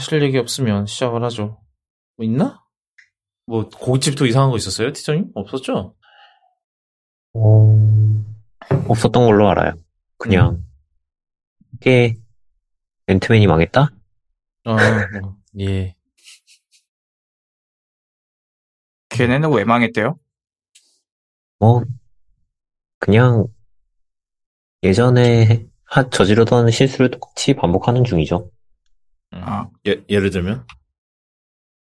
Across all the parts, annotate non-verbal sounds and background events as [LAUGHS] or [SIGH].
하실 얘기 없으면 시작을 하죠. 뭐 있나? 뭐 고깃집도 이상한 거 있었어요, 티저님? 없었죠? 어, 없었던 걸로 알아요. 그냥, 꽤, 앤트맨이 망했다? 아, 뭐, 예. 걔네는 왜 망했대요? 뭐, 그냥, 예전에 하, 저지르던 실수를 똑같이 반복하는 중이죠. 음. 아. 예, 예를 들면?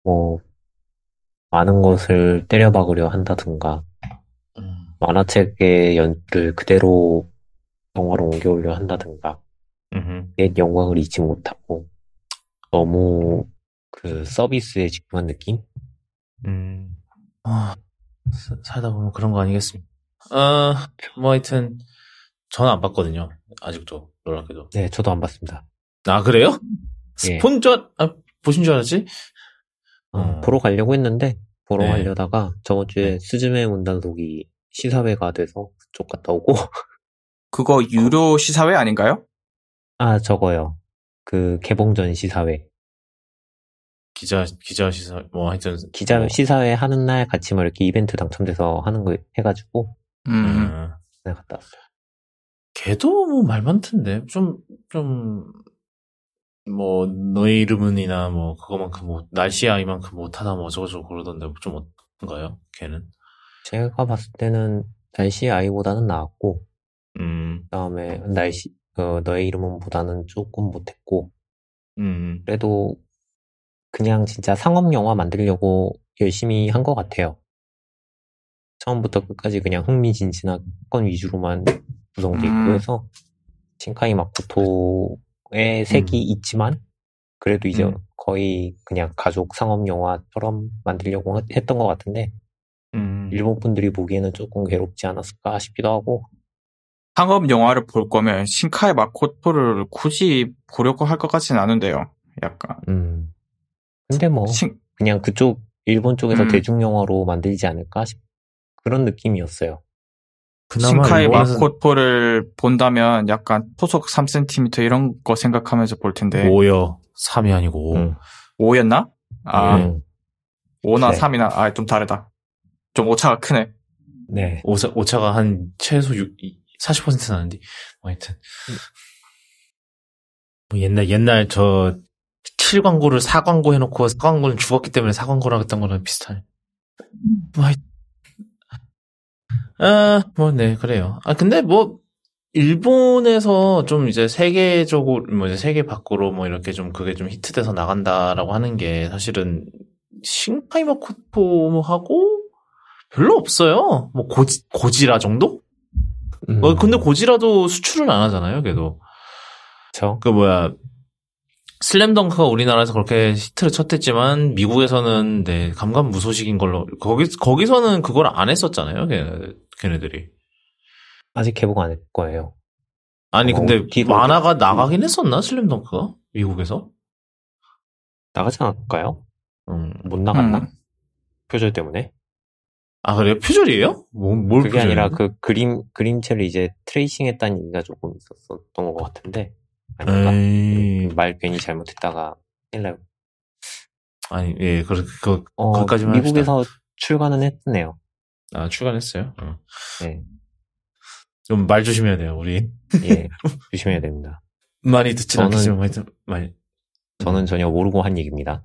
뭐, 많은 것을 때려박으려 한다든가, 음. 만화책의 연를 그대로 영화로 옮겨오려 한다든가, 음흠. 옛 영광을 잊지 못하고, 너무 그 서비스에 집중한 느낌? 음. 아, 사- 살다 보면 그런 거 아니겠습니까? 아, 뭐 하여튼, 저는 안 봤거든요. 아직도, 놀랍게도. 네, 저도 안 봤습니다. 아, 그래요? 예. 스폰 줄, 아, 보신 줄 알았지? 어, 어. 보러 가려고 했는데, 보러 네. 가려다가 저번 주에 네. 스즈메 문단속이 시사회가 돼서 그쪽 갔다 오고, [LAUGHS] 그거 유료 시사회 아닌가요? 아, 저거요. 그 개봉전 시사회. 기자, 기자 시사, 뭐 하여튼. 기자 뭐, 시사회 하는 날 같이 뭐 이렇게 이벤트 당첨돼서 하는 거 해가지고, 음. 음. 네, 갔다 왔어요. 걔도 뭐 말 많던데. 좀, 좀, 뭐, 너의 이름은이나 뭐, 그거만큼 뭐, 날씨 아이만큼 못하다 뭐 어쩌고저쩌고 그러던데, 좀 어떤가요? 걔는? 제가 봤을 때는 날씨 아이보다는 나았고, 음, 그 다음에 날씨, 어, 너의 이름은 보다는 조금 못했고, 음, 그래도 그냥 진짜 상업 영화 만들려고 열심히 한 것 같아요. 처음부터 끝까지 그냥 흥미진진한 건 위주로만 구성돼 있고 음. 해서 신카이 마코토 의 색이 있지만 그래도 이제 음. 거의 그냥 가족 상업 영화처럼 만들려고 했던 것 같은데 음. 일본 분들이 보기에는 조금 괴롭지 않았을까 싶기도 하고 상업 영화를 볼 거면 신카이 마코토를 굳이 보려고 할 것 같지는 않은데요. 약간. 음 근데 뭐 신, 그냥 그쪽 일본 쪽에서 음. 대중 영화로 만들지 않을까 싶 그런 느낌이었어요. 신카이 마코토를 본다면 약간 토속 3cm 이런 거 생각하면서 볼 텐데. 오여 3이 아니고 오. 음. 5였나? 아, 네. 음, 5나 네. 3이나, 아, 좀 다르다. 좀 오차가 크네. 네. 오차, 오차가 한 최소 6, 40% 나는데 뭐 하여튼 뭐 옛날 옛날 저 7광고를 4광고 해놓고 4광고는 죽었기 때문에 4광고라고 했던 거랑 비슷하네. 뭐 하여- 아, 뭐, 네, 그래요. 아, 근데 뭐, 일본에서 좀 이제 세계적으로, 뭐 이제 세계 밖으로 뭐 이렇게 좀 그게 좀 히트돼서 나간다라고 하는 게 사실은 신카이마 코토하고 별로 없어요. 뭐 고지, 고지라 정도? 음, 어, 근데 고지라도 수출은 안 하잖아요, 걔도. 그쵸? 그 뭐야, 슬램덩크가 우리나라에서 그렇게 히트를 쳤댔지만 미국에서는 네, 감감무소식인 걸로 거기 거기서는 그걸 안 했었잖아요, 걔, 걔네들이. 아직 개봉 안 할 거예요. 아니 어, 근데 뒤로 만화가 나가긴 했었나 슬램덩크가 미국에서? 나가지 않을까요? 음. 못 나갔나? 음. 표절 때문에? 아 그래요? 표절이에요? 뭐, 뭘 그게 아니라 표절이에요? 그 그림, 그림체를 이제 트레이싱 했다는 얘기가 조금 있었던 것 같은데. 아닌가? 에이, 말 괜히 잘못했다가 큰일 나요. 아니 예, 그, 그, 어, 거기까지만 합시다. 미국에서 출간은 했네요. 아 출간했어요. 어. 네. 좀 말 조심해야 돼요, 우리. 예. 조심해야 됩니다. [LAUGHS] 많이 듣진 저는- 않겠지만 많이. 저는 전혀 모르고 한 얘기입니다.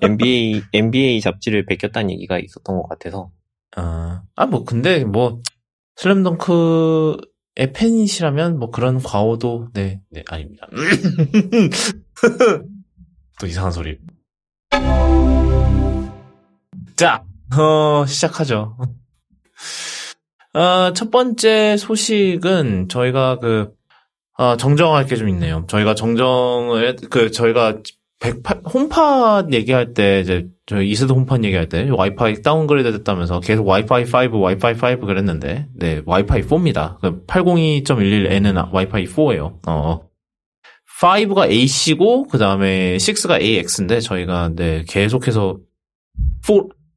NBA, [LAUGHS] NBA 잡지를 베꼈다는 얘기가 있었던 것 같아서. 아, 아, 뭐, 근데, 뭐, 슬램덩크의 팬이시라면, 뭐, 그런 과오도, 네, 네, 아닙니다. [LAUGHS] 또 이상한 소리. 자, 어, 시작하죠. 어, 첫 번째 소식은 저희가 그, 어, 정정할 게 좀 있네요. 저희가 정정을, 그, 저희가 108, 홈팟 얘기할 때, 이제, 저희 이세대 홈팟 얘기할 때, 와이파이 downgrade 됐다면서 계속 와이파이 5, 와이파이 5 그랬는데, 네, 와이파이 4입니다. 그 802.11n은 와이파이 4예요. 어. 5가 AC고, 그 다음에 6가 AX인데, 저희가, 네, 계속해서 4,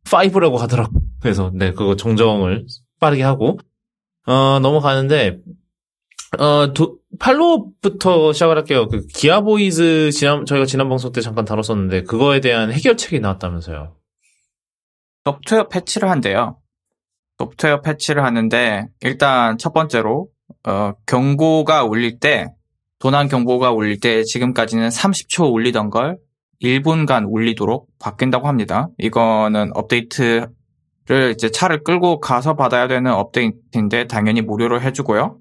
5라고 하더라고. 그래서, 네, 그거 정정을 빠르게 하고, 어, 넘어가는데, 어, 두, 팔로우부터 시작을 할게요. 그 기아 보이즈 지난 저희가 지난 방송 때 잠깐 다뤘었는데 그거에 대한 해결책이 나왔다면서요. 소프트웨어 패치를 한대요. 소프트웨어 패치를 하는데 일단 첫 번째로 어, 경고가 울릴 때 도난 경보가 울릴 때 지금까지는 30초 울리던 걸 1분간 울리도록 바뀐다고 합니다. 이거는 업데이트를 이제 차를 끌고 가서 받아야 되는 업데이트인데 당연히 무료로 해주고요.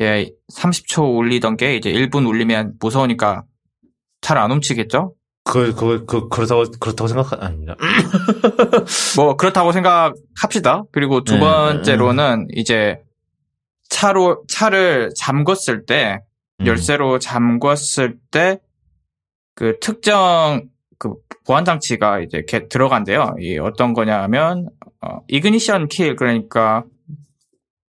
예, 30초 울리던 게 이제 1분 울리면 무서우니까 차를 안 훔치겠죠? 그, 그, 그, 그렇다고, 그렇다고 생각, 아닙니다. [LAUGHS] 뭐 그렇다고 생각합시다. 그리고 두 네. 번째로는 이제 차로 차를 잠궜을 때 음. 열쇠로 잠궜을 때 그 특정 그 보안 장치가 이제 이렇게 들어간대요. 이 어떤 거냐면 어, 이그니션 킬 그러니까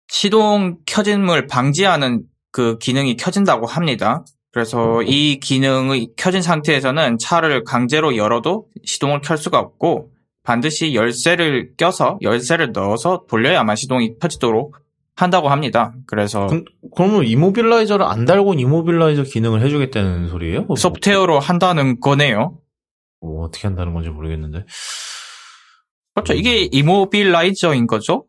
시동 켜짐을 방지하는 그 기능이 켜진다고 합니다. 그래서 이 기능이 켜진 상태에서는 차를 강제로 열어도 시동을 켤 수가 없고 반드시 열쇠를 껴서 열쇠를 넣어서 돌려야만 시동이 켜지도록 한다고 합니다. 그래서 그, 그러면 immobilizer를 안 달고는 immobilizer 기능을 해주겠다는 소리예요? 뭐, 소프트웨어로 한다는 거네요. 뭐 어떻게 한다는 건지 모르겠는데. 그렇죠. 이게 immobilizer인 거죠.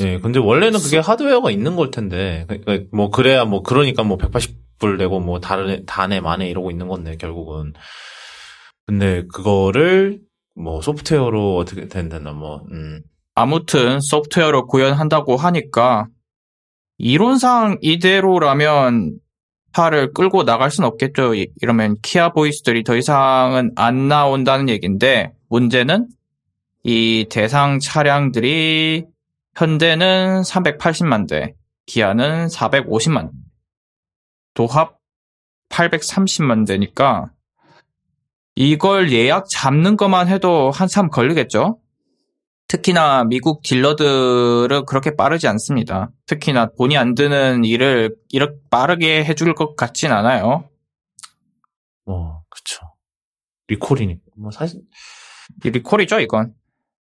예, 근데 원래는 그게 하드웨어가 있는 걸 텐데, 그러니까 뭐 그래야 뭐 그러니까 뭐 180불 내고 뭐 다른 다네 만에 이러고 있는 건데 결국은. 근데 그거를 뭐 소프트웨어로 어떻게 된다나 뭐, 음, 아무튼 소프트웨어로 구현한다고 하니까 이론상 이대로라면 차를 끌고 나갈 순 없겠죠. 이- 이러면 키아 보이스들이 더 이상은 안 나온다는 얘기인데 문제는 이 대상 차량들이 현대는 380만 대, 기아는 450만, 도합 830만 대니까 이걸 예약 잡는 것만 해도 한참 걸리겠죠? 특히나 미국 딜러들은 그렇게 빠르지 않습니다. 특히나 돈이 안 드는 일을 이렇게 빠르게 해줄 것 같진 않아요. 뭐 그쵸. 리콜이니까 뭐 사실 이 리콜이죠, 이건.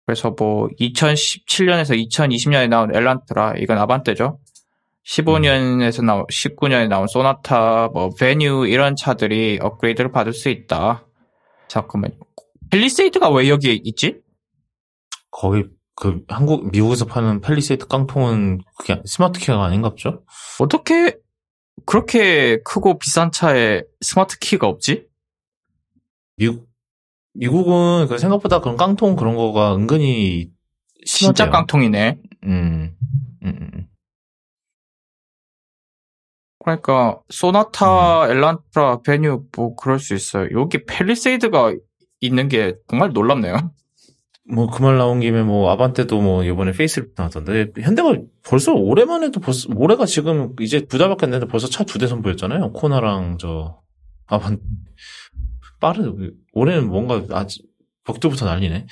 그래서 뭐 2017년에서 2020년에 나온 엘란트라 이건 아반떼죠. 15년에서 나온 19년에 나온 소나타, 뭐 베뉴 이런 차들이 업그레이드를 받을 수 있다. 잠깐만요. 펠리세이드가 왜 여기에 있지? 거기 그 한국 미국에서 파는 펠리세이드 깡통은 그게 smart key가 아닌가 보죠? 어떻게 그렇게 크고 비싼 차에 smart key가 없지? 미국 미국은 그 생각보다 그런 깡통 그런 거가 은근히 진짜 심하대요. 깡통이네. 음, 음, 음. 그러니까 소나타, 엘란트라, 베뉴 뭐 그럴 수 있어요. 여기 펠리세이드가 있는 게 정말 놀랍네요. 뭐 그 말 나온 김에 뭐 아반떼도 뭐 이번에 페이스리프트 나왔던데 현대가 벌써 올해만 해도 벌써 올해가 지금 이제 두 달밖에 안 됐는데 벌써 차 두 대 선보였잖아요. 코나랑 저 아반 빠르 올해는 뭔가 아직 벽두부터 난리네.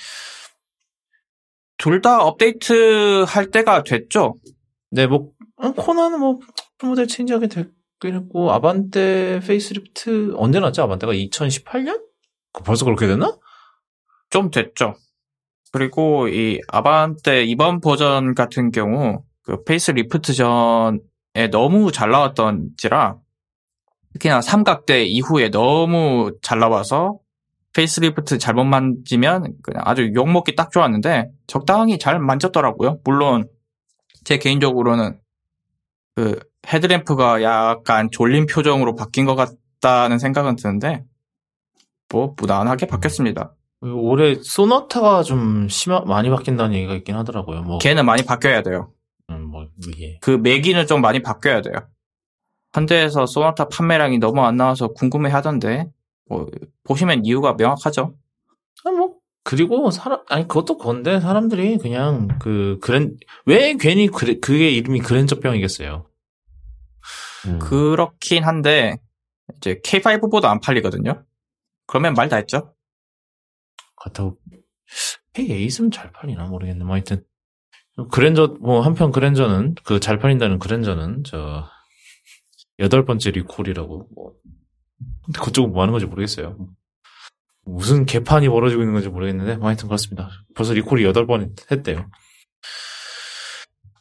둘 다 업데이트 할 때가 됐죠. 네, 뭐 어, 코나는 뭐 model change하게 됐긴 했고 아반떼 페이스리프트 언제 나왔죠? 아반떼가 2018년? 벌써 그렇게 됐나? 좀 됐죠. 그리고 이 아반떼 이번 버전 같은 경우 그 페이스 리프트 전에 너무 잘 나왔던지라 특히나 삼각떼 이후에 너무 잘 나와서 페이스 리프트 잘못 만지면 그냥 아주 욕먹기 딱 좋았는데 적당히 잘 만졌더라고요. 물론 제 개인적으로는 그 헤드램프가 약간 졸린 표정으로 바뀐 것 같다는 생각은 드는데 뭐 무난하게 바뀌었습니다. 올해 소나타가 좀 심하 많이 바뀐다는 얘기가 있긴 하더라고요. 뭐, 걔는 많이 바뀌어야 돼요. 음, 뭐 이게 그 매기는 좀 많이 바뀌어야 돼요. 현대에서 소나타 판매량이 너무 안 나와서 궁금해 하던데, 뭐, 보시면 이유가 명확하죠. 아, 뭐 그리고 사람 아니 그것도 건데 사람들이 그냥 그 그랜 왜 괜히 그래 그게 이름이 그랜저병이겠어요. 음. 그렇긴 한데, 이제 K5보다 안 팔리거든요. 그러면 말 다 했죠. 그렇다고 K8은 잘 팔리나 모르겠네. 뭐 하여튼 그랜저 뭐 한편 그랜저는 그 잘 팔린다는 그랜저는 저 여덟 번째 리콜이라고 뭐 근데 그쪽은 뭐 하는 건지 모르겠어요. 무슨 개판이 벌어지고 있는 건지 모르겠는데 뭐 하여튼 그렇습니다. 벌써 리콜이 여덟 번 했대요.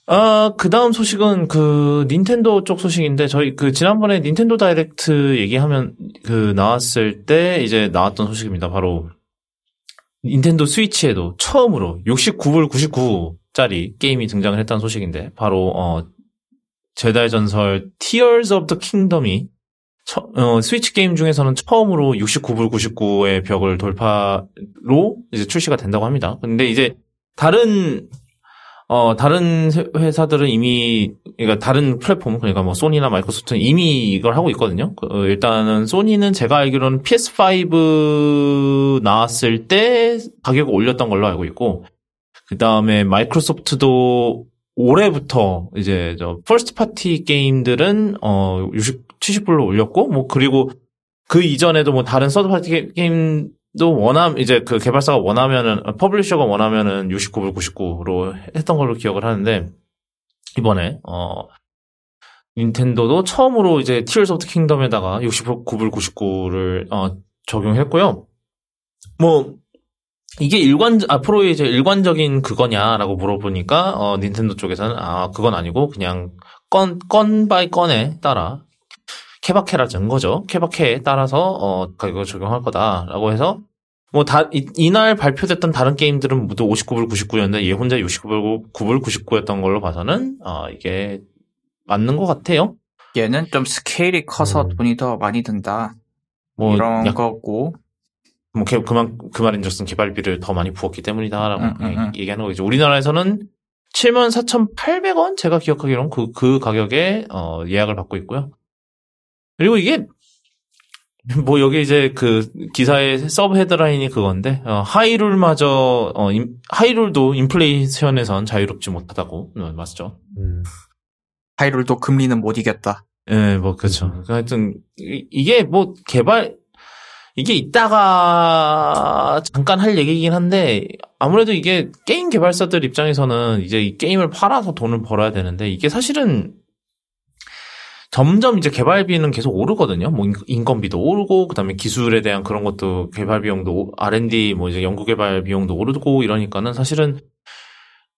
아, 그 다음 소식은 그 닌텐도 쪽 소식인데 저희 그 지난번에 닌텐도 다이렉트 얘기하면 그 나왔을 때 이제 나왔던 소식입니다. 바로 닌텐도 스위치에도 처음으로 69불 99짜리 게임이 등장을 했다는 소식인데 바로 어 제달 전설 Tears of the Kingdom이 처- 어, 스위치 게임 중에서는 처음으로 69불 99의 벽을 돌파로 이제 출시가 된다고 합니다. 근데 이제 다른 어 다른 세- 회사들은 이미 그러니까 다른 플랫폼 그러니까 뭐 소니나 마이크로소프트는 이미 이걸 하고 있거든요. 그, 어, 일단은 소니는 제가 알기로는 PS5 나왔을 때 가격을 올렸던 걸로 알고 있고 그 다음에 마이크로소프트도 올해부터 이제 저 first party 게임들은 어 60, 70불로 올렸고 뭐 그리고 그 이전에도 뭐 다른 third party 게임 도 원함 이제 그 개발사가 원하면은 어, publisher가 원하면은 69불 99로 했던 걸로 기억을 하는데 이번에 어 닌텐도도 처음으로 이제 티어스 오브 킹덤에다가 69불 99를 어 적용했고요. 뭐 이게 일관 앞으로의 이제 일관적인 그거냐라고 물어보니까 어 닌텐도 쪽에서는 아 그건 아니고 그냥 건 건 by 건에 따라 케바케라는 거죠. 케바케에 따라서 어 가격을 적용할 거다라고 해서 뭐 다 이날 발표됐던 다른 게임들은 모두 59불 99였는데 얘 혼자 69불 9불 99였던 걸로 봐서는 아 이게 맞는 것 같아요. 얘는 좀 스케일이 커서 음. 돈이 더 많이 든다. 뭐 이런 약- 거고. 뭐 개- 그만 그 말인즉슨 개발비를 더 많이 부었기 때문이다라고 음, 음, 음. 얘기하는 거죠. 우리나라에서는 74,800원 제가 기억하기로는 그, 그 가격에 어, 예약을 받고 있고요. 그리고 이게 뭐 여기 이제 그 기사의 sub 헤드라인이 그건데 어, 하이룰마저 어, 인- 하이룰도 인플레이션에선 자유롭지 못하다고 어, 맞죠? 음. 하이룰도 금리는 못 이겼다. 예, 뭐 그렇죠. 음. 하여튼 이- 이게 뭐 개발 이게 이따가 잠깐 할 얘기이긴 한데 아무래도 이게 게임 개발사들 입장에서는 이제 이 게임을 팔아서 돈을 벌어야 되는데 이게 사실은 점점 이제 개발비는 계속 오르거든요. 뭐 인- 인건비도 오르고 그다음에 기술에 대한 그런 것도 개발 비용도 오- R&D 뭐 이제 연구 개발 비용도 오르고 이러니까는 사실은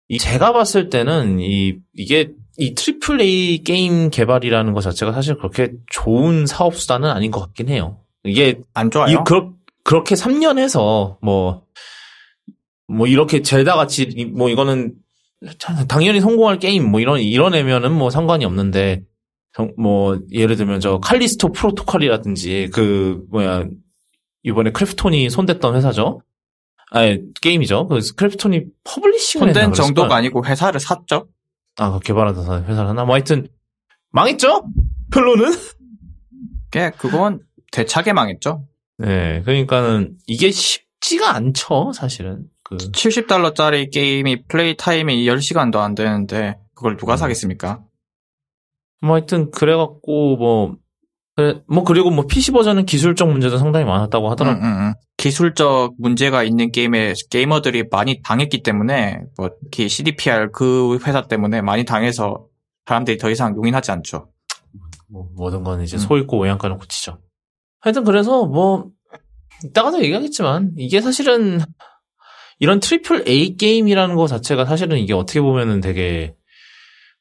이 제가 봤을 때는 이 이게 이 triple A 게임 개발이라는 것 자체가 사실 그렇게 좋은 사업 수단은 아닌 것 같긴 해요. 이게 안 좋아요? 이 그렇, 그렇게 3년 해서 뭐, 뭐 이렇게 젤다 같이 이- 뭐 이거는 참 당연히 성공할 게임 뭐 이런 이뤄내면은 뭐 상관이 없는데 정- 뭐 예를 들면 저 칼리스토 프로토콜이라든지 그 뭐야 이번에 크래프톤이 손댔던 회사죠. 아니 게임이죠. 그 크래프톤이 publishing을 손댄 정도가. 아니고 회사를 샀죠? 아, 그 개발하던 회사를 하나? 뭐 하여튼, 망했죠? 결론은? 꽤 그건 대차게 망했죠. 네, 그러니까는 이게 쉽지가 않죠, 사실은. 그, 70달러짜리 게임이 play time이 10시간도 안 되는데 그걸 누가 음. 사겠습니까? 뭐 하여튼, 그래갖고, 뭐, 그래, 뭐, 그리고 뭐, PC 버전은 기술적 문제도 상당히 많았다고 하더라고요. 음, 음, 음. 기술적 문제가 있는 게임에 게이머들이 많이 당했기 때문에 뭐 특히 CDPR 그 회사 때문에 많이 당해서 사람들이 더 이상 용인하지 않죠. 뭐, 모든 건 이제 음. 소 있고 오양가는 고치죠. 하여튼, 그래서 뭐, 이따가도 얘기하겠지만, 이게 사실은, 이런 triple A 게임이라는 거 자체가 사실은 이게 어떻게 보면은 되게,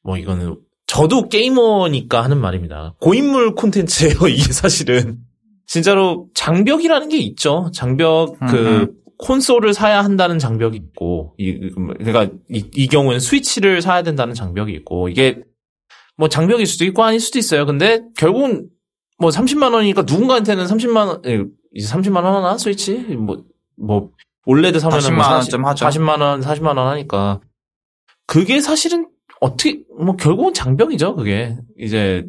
뭐, 이거는, 저도 게이머니까 하는 말입니다. 고인물 콘텐츠예요, 이게 사실은. 진짜로 장벽이라는 게 있죠. 장벽, 그, 음, 콘솔을 사야 한다는 장벽이 있고, 이, 그러니까 이, 이 경우에는 스위치를 사야 된다는 장벽이 있고, 이게 뭐 장벽일 수도 있고 아닐 수도 있어요. 근데 결국은 뭐 30만 원이니까 누군가한테는 30만 원, 예, 이제 30만 원 하나 스위치? 뭐, 뭐, 올레드 사면은 40만 뭐 원쯤 하죠. 40만 원, 40만 원 하니까. 그게 사실은 어떻게, 뭐 결국은 장벽이죠, 그게. 이제,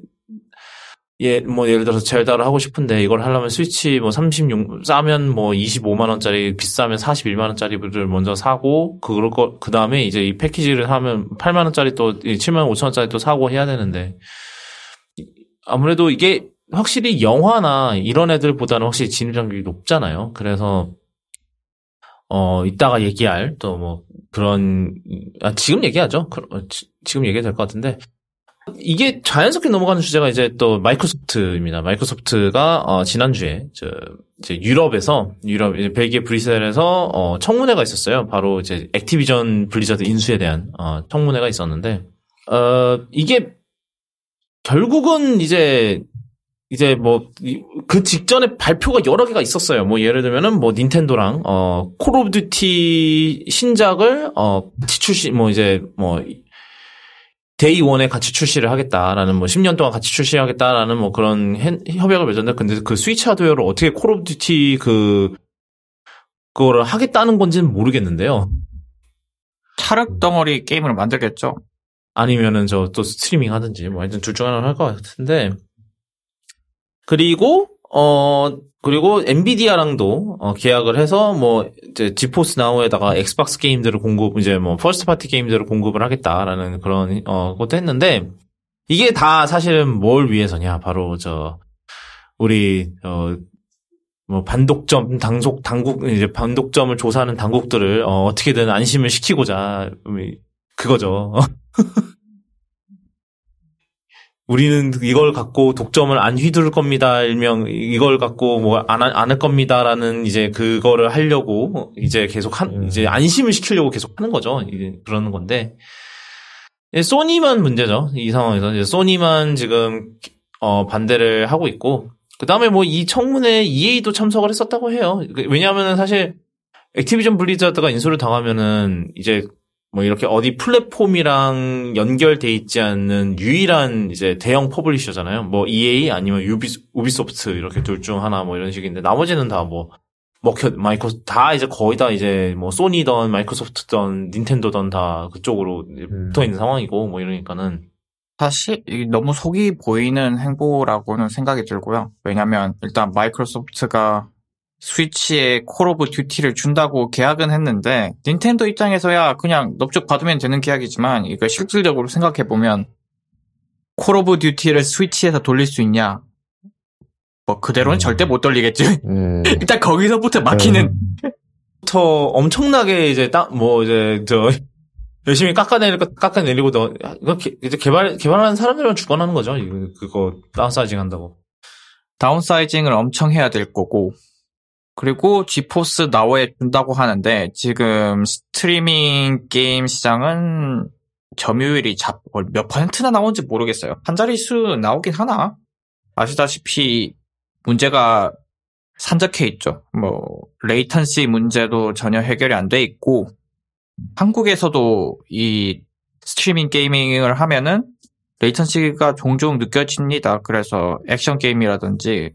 예, 뭐 예를 들어서 젤다를 하고 싶은데 이걸 하려면 스위치 뭐 36, 싸면 뭐 25만 원짜리, 비싸면 41만 원짜리를 먼저 사고, 그걸 거, 그 다음에 이제 이 패키지를 하면 8만 원짜리 또, 7만 5천 원짜리 또 사고 해야 되는데, 아무래도 이게 확실히 영화나 이런 애들보다는 확실히 진입 장벽이 높잖아요. 그래서, 어, 이따가 얘기할 또 뭐 그런, 아, 지금 얘기하죠. 그- 어, 지- 지금 얘기해도 될 것 같은데, 이게 자연스럽게 넘어가는 주제가 이제 또 마이크로소프트입니다. 마이크로소프트가 어, 지난주에 저 이제 유럽에서 유럽 이제 벨기에 브뤼셀에서 어, 청문회가 있었어요. 바로 이제 액티비전 블리자드 인수에 대한 어, 청문회가 있었는데 어, 이게 결국은 이제 이제 뭐 그 직전에 발표가 여러 개가 있었어요. 뭐 예를 들면은 뭐 닌텐도랑 어 콜 오브 듀티 신작을 어 출시 뭐 이제 뭐 day one에 같이 출시를 하겠다라는 뭐 10년 동안 같이 출시하겠다라는 뭐 그런 해- 협약을 맺었는데 근데 그 스위치 하드웨어를 어떻게 콜 오브 듀티 그 그거를 하겠다는 건지는 모르겠는데요. 타륵 덩어리 게임을 만들겠죠. 아니면은 저 또 스트리밍 하든지 뭐 하여튼 둘 중 하나를 할 것 같은데 그리고 어 그리고 엔비디아랑도 어, 계약을 해서 뭐 이제 지포스 나우에다가 엑스박스 게임들을 공급 이제 뭐 first party 게임들을 공급을 하겠다라는 그런 어 것도 했는데 이게 다 사실은 뭘 위해서냐 바로 저 우리 어 뭐 반독점 당속 당국 이제 반독점을 조사하는 당국들을 어, 어떻게든 안심을 시키고자 음, 그거죠. [LAUGHS] 우리는 이걸 갖고 독점을 안 휘두를 겁니다. 일명 이걸 갖고 뭐 안 안 할 겁니다라는 이제 그거를 하려고 이제 계속 한 음. 이제 안심을 시키려고 계속 하는 거죠. 이제 그러는 건데 예, 소니만 문제죠. 이 상황에서 이제 소니만 지금 어 반대를 하고 있고 그 다음에 뭐 이 청문회에 EA도 참석을 했었다고 해요. 왜냐하면은 사실 액티비전 블리자드가 인수를 당하면은 이제 뭐 이렇게 어디 플랫폼이랑 연결돼 있지 않는 유일한 이제 대형 publisher잖아요. 뭐 EA 아니면 유비, 우비소프트 이렇게 둘 중 하나 뭐 이런 식인데 나머지는 다 뭐 먹혀 마이크로 다 이제 거의 다 이제 뭐 소니던 마이크로소프트던 닌텐도던 다 그쪽으로 음. 붙어 있는 상황이고 뭐 이러니까는 사실 너무 속이 보이는 행보라고는 생각이 들고요. 왜냐면 일단 마이크로소프트가 스위치에 콜 오브 듀티를 준다고 계약은 했는데 닌텐도 입장에서야 그냥 넙죽 받으면 되는 계약이지만 이거 실질적으로 생각해 보면 콜 오브 듀티를 스위치에서 돌릴 수 있냐? 뭐 그대로는 음. 절대 못 돌리겠지. 음. [LAUGHS] 일단 거기서부터 막히는 부터 엄청나게 이제 딱 뭐 이제 저 열심히 깎아내리고 너 이거 개- 이제 개발 개발하는 사람들만 죽어나는 거죠. 이거 그거 다운사이징 한다고. 다운사이징을 엄청 해야 될 거고 그리고 지포스 나우에 준다고 하는데 지금 스트리밍 게임 시장은 점유율이 잡, 뭐 몇 퍼센트나 나오는지 모르겠어요. 한 자릿수 나오긴 하나? 아시다시피 문제가 산적해 있죠. 뭐 latency 문제도 전혀 해결이 안 돼 있고 한국에서도 이 스트리밍 gaming을 하면은 latency가 종종 느껴집니다. 그래서 액션 게임이라든지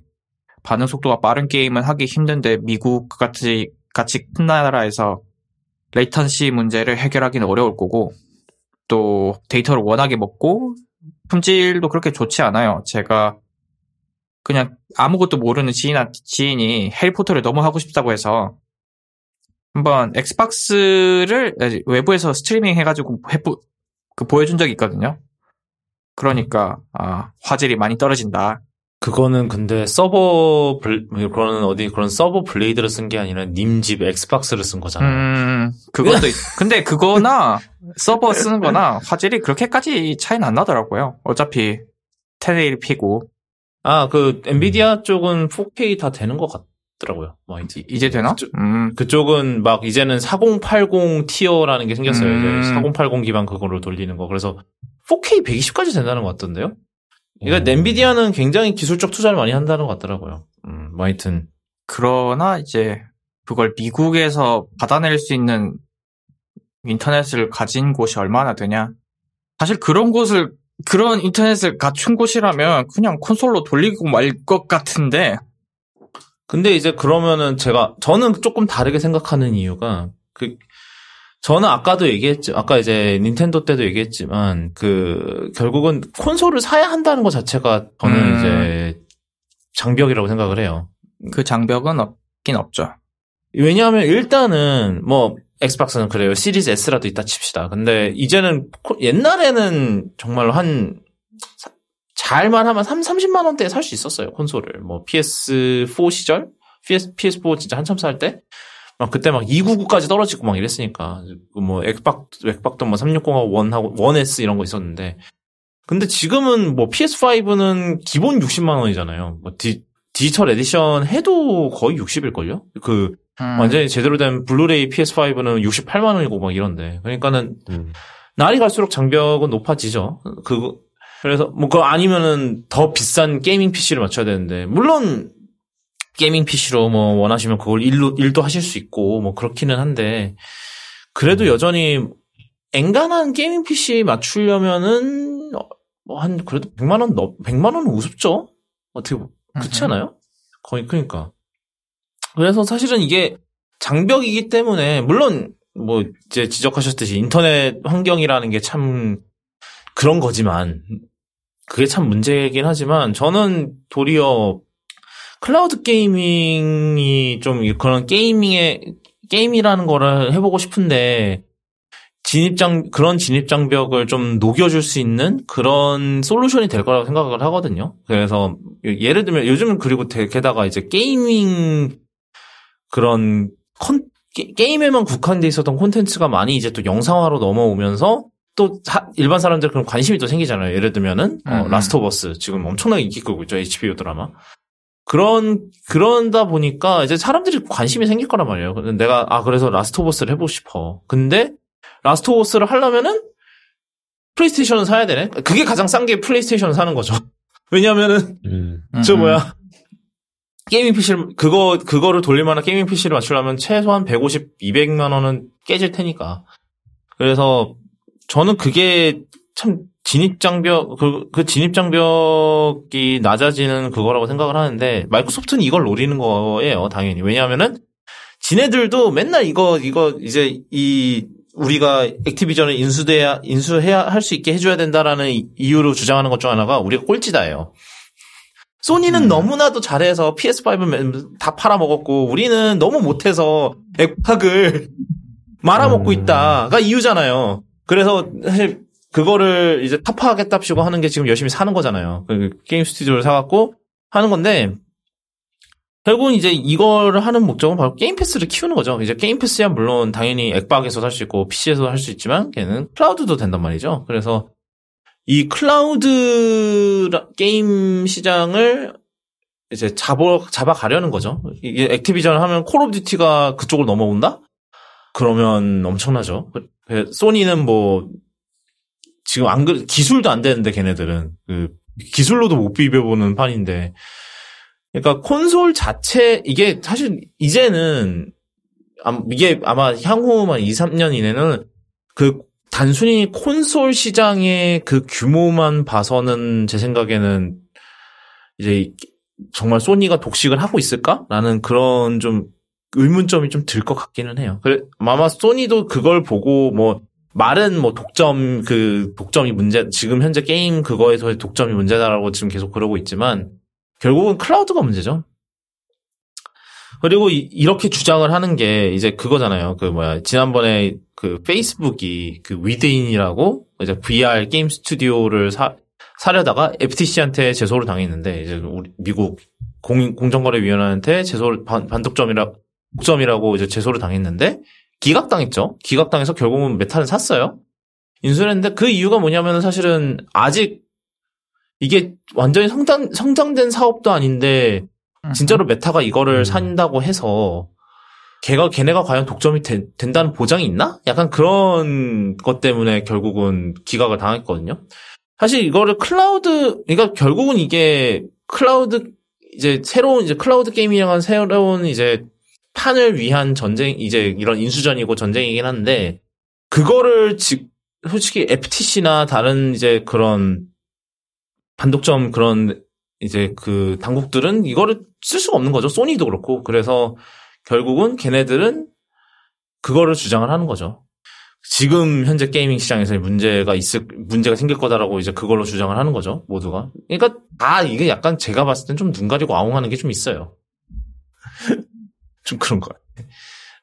반응 속도가 빠른 게임은 하기 힘든데 미국 같이 같이 큰 나라에서 latency 문제를 해결하기는 어려울 거고 또 데이터를 워낙에 먹고 품질도 그렇게 좋지 않아요. 제가 그냥 아무것도 모르는 지인, 지인이 해리포터를 너무 하고 싶다고 해서 한번 엑스박스를 외부에서 스트리밍 해가지고 해보, 그 보여준 적이 있거든요. 그러니까 아, 화질이 많이 떨어진다. 그거는 근데 서버 블 그거는 어디 그런 server blade를 쓴 게 아니라 님 집 엑스박스를 쓴 거잖아요. 음, 그것도 있- 근데 그거나 서버 쓰는 거나 화질이 그렇게까지 차이는 안 나더라고요. 어차피 1080p고 아, 그 엔비디아 쪽은 4K 다 되는 것 같더라고요. 뭐 하여튼. 이제 되나? 그쪽- 음, 그쪽은 막 이제는 4080 티어라는 게 생겼어요. 음. 이제 4080 기반 그거로 돌리는 거. 그래서 4K 120까지 된다는 것 같던데요? 그러니까 음. 엔비디아는 굉장히 기술적 투자를 많이 한다는 것 같더라고요. 음, 뭐 하여튼 그러나 이제 그걸 미국에서 받아낼 수 있는 인터넷을 가진 곳이 얼마나 되냐? 사실 그런 곳을 그런 인터넷을 갖춘 곳이라면 그냥 콘솔로 돌리고 말 것 같은데 근데 이제 그러면은 제가 저는 조금 다르게 생각하는 이유가 그 저는 아까도 얘기했지 아까 이제 닌텐도 때도 얘기했지만 그 결국은 콘솔을 사야 한다는 것 자체가 저는 음. 이제 장벽이라고 생각을 해요. 그 장벽은 없긴 없죠. 왜냐하면 일단은 뭐 엑스박스는 그래요. 시리즈 S라도 있다 칩시다. 근데 이제는 코- 옛날에는 정말 한 사- 잘만 하면 3, 30만 원대에 살 수 있었어요. 콘솔을. 뭐 PS4 시절? PS, PS4 진짜 한참 살 때? 막 그때 막 299까지 떨어지고 막 이랬으니까. 그뭐 엑박, 엑박도 뭐 360하고 1하고 1S 이런 거 있었는데. 근데 지금은 뭐 PS5는 기본 60만 원이잖아요. 뭐 디, digital edition 해도 거의 60일걸요? 그 음, 완전히 제대로 된 블루레이 PS5는 68만 원이고 막 이런데. 그러니까는 음. 날이 갈수록 장벽은 높아지죠. 그 그래서 뭐 그거 아니면은 더 비싼 gaming PC를 맞춰야 되는데 물론 gaming PC로 뭐 원하시면 그걸 일로 일도 하실 수 있고 뭐 그렇기는 한데 그래도 여전히 엔간한 gaming PC 맞추려면은 뭐 한 그래도 100만 원 넘, 100만 원은 우습죠. 어떻게 보- 그렇지 않아요? 거의 그러니까. 그래서 사실은 이게 장벽이기 때문에 물론 뭐 이제 지적하셨듯이 인터넷 환경이라는 게 참 그런 거지만 그게 참 문제이긴 하지만 저는 도리어 클라우드 게이밍이 좀 그런 게이밍의 게임이라는 거를 해보고 싶은데 진입장 그런 진입장벽을 좀 녹여줄 수 있는 그런 솔루션이 될 거라고 생각을 하거든요. 그래서 예를 들면 요즘은 그리고 대- 게다가 이제 gaming 그런 컨 게- 게임에만 국한돼 있었던 콘텐츠가 많이 이제 또 영상화로 넘어오면서 또 사- 일반 사람들 그런 관심이 또 생기잖아요. 예를 들면은 어. 라스트 오브 어스 지금 엄청나게 인기 끌고 있죠. HBO 드라마. 그런 그런다 보니까 이제 사람들이 관심이 생길 거란 말이에요. 근데 내가 아 그래서 라스트 오브 어스를 해보고 싶어. 근데 라스트 오브 어스를 하려면은 플레이스테이션을 사야 되네. 그게 가장 싼 게 플레이스테이션을 사는 거죠. [LAUGHS] 왜냐면은 음. 저 음, 뭐야 gaming PC를 그거 그거를 돌릴 만한 gaming PC를 맞추려면 최소한 150, 200만 원은 깨질 테니까. 그래서 저는 그게 참 진입 장벽 그, 그 진입 장벽이 낮아지는 그거라고 생각을 하는데 마이크로소프트는 이걸 노리는 거예요, 당연히. 왜냐하면은 지네들도 맨날 이거 이거 이제 이 우리가 액티비전을 인수돼야 인수해야 할 수 있게 해줘야 된다라는 이- 이유로 주장하는 것 중 하나가 우리가 꼴찌다예요. 소니는 음. 너무나도 잘해서 PS5는 다 팔아먹었고 우리는 너무 못해서 액박을 [LAUGHS] 말아먹고 음. 있다가 이유잖아요. 그래서 사실 그거를 이제 타파하겠답시고 하는 게 지금 열심히 사는 거잖아요. 그 게임 스튜디오를 사갖고 하는 건데 결국은 이제 이걸 하는 목적은 바로 게임 패스를 키우는 거죠. 이제 게임 패스야 물론 당연히 액박에서도 할수 있고 PC에서도 할수 있지만 걔는 클라우드도 된단 말이죠. 그래서 이 클라우드 라- 게임 시장을 이제 잡아 잡아가려는 거죠. 이게 액티비전 하면 콜 오브 듀티가 그쪽으로 넘어온다? 그러면 엄청나죠. 그- 소니는 뭐 지금 안 그래 기술도 안 되는데 걔네들은 그 기술로도 못 비벼보는 판인데 그러니까 콘솔 자체 이게 사실 이제는 암- 이게 아마 향후만 2, 3년 이내는 그 단순히 콘솔 시장의 그 규모만 봐서는 제 생각에는 이제 정말 소니가 독식을 하고 있을까라는 그런 좀 의문점이 좀 들 것 같기는 해요. 그래 아마 소니도 그걸 보고 뭐 말은 뭐 독점 그 독점이 문제 지금 현재 게임 그거에서의 독점이 문제다라고 지금 계속 그러고 있지만 결국은 클라우드가 문제죠. 그리고 이, 렇게 주장을 하는 게 이제 그거잖아요. 그 뭐야 지난번에 그 페이스북이 그 Within이라고 이제 VR 게임 스튜디오를 사 사려다가 FTC한테 제소를 당했는데 이제 우리 미국 공, 공정거래위원회한테 제소를 반, 반독점이라 독점이라고 이제 제소를 당했는데 기각당했죠. 기각당해서 결국은 메타를 샀어요. 인수를 했는데 그 이유가 뭐냐면 사실은 아직 이게 완전히 성장, 성장된 사업도 아닌데 진짜로 메타가 이거를 음. 산다고 해서 걔가 걔네가 과연 독점이 된, 된다는 보장이 있나? 약간 그런 것 때문에 결국은 기각을 당했거든요. 사실 이거를 클라우드 그러니까 결국은 이게 클라우드 이제 새로운 이제 클라우드 게임이라는 새로운 이제 판을 위한 전쟁 이제 이런 인수전이고 전쟁이긴 한데 그거를 지, 솔직히 FTC나 다른 이제 그런 반독점 그런 이제 그 당국들은 이거를 쓸 수가 없는 거죠. 소니도 그렇고. 그래서 결국은 걔네들은 그거를 주장을 하는 거죠. 지금 현재 gaming 시장에서 문제가 있을 문제가 생길 거다라고 이제 그걸로 주장을 하는 거죠. 모두가. 그러니까 다 이게 약간 제가 봤을 땐 좀 눈 가리고 아웅하는 게 좀 있어요. 좀 그런 것 같아.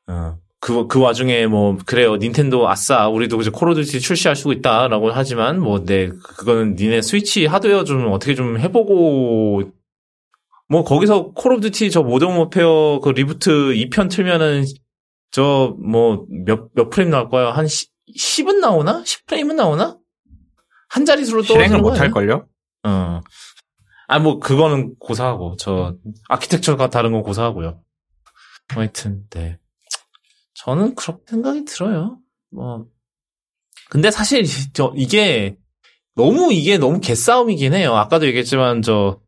어. 그, 그 와중에 뭐, 그래요. 닌텐도 아싸, 우리도 이제 콜 오브 듀티 출시할 수 있다라고 하지만, 뭐, 네, 그거는 니네 스위치 하드웨어 좀 어떻게 좀 해보고, 뭐, 거기서 콜 오브 듀티 저 모던 워페어 그 reboot 2편 틀면은, 저, 뭐, 몇, 몇 프레임 나올 거야? 한 10, 10은 나오나? 10프레임은 나오나? 한 자릿수로 실행을 떨어지는 못 거야. 할걸요? 어. 아, 뭐, 그거는 고사하고, 저, 아키텍처가 다른 건 고사하고요. 하여튼, 네. 저는 그렇게 생각이 들어요. 뭐, 근데 사실 저 이게 너무 이게 너무 개싸움이긴 해요. 아까도 얘기했지만 저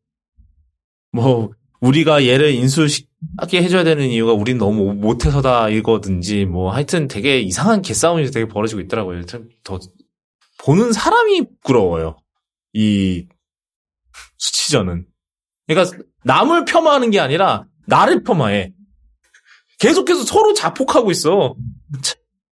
뭐 우리가 얘를 인수하게 해줘야 되는 이유가 우린 너무 못해서다 이거든지 뭐 하여튼 되게 이상한 개싸움이 되게 벌어지고 있더라고요. 참 더 보는 사람이 부끄러워요. 이 수치전은. 그러니까 남을 폄하하는 게 아니라 나를 폄하해. 계속해서 서로 자폭하고 있어.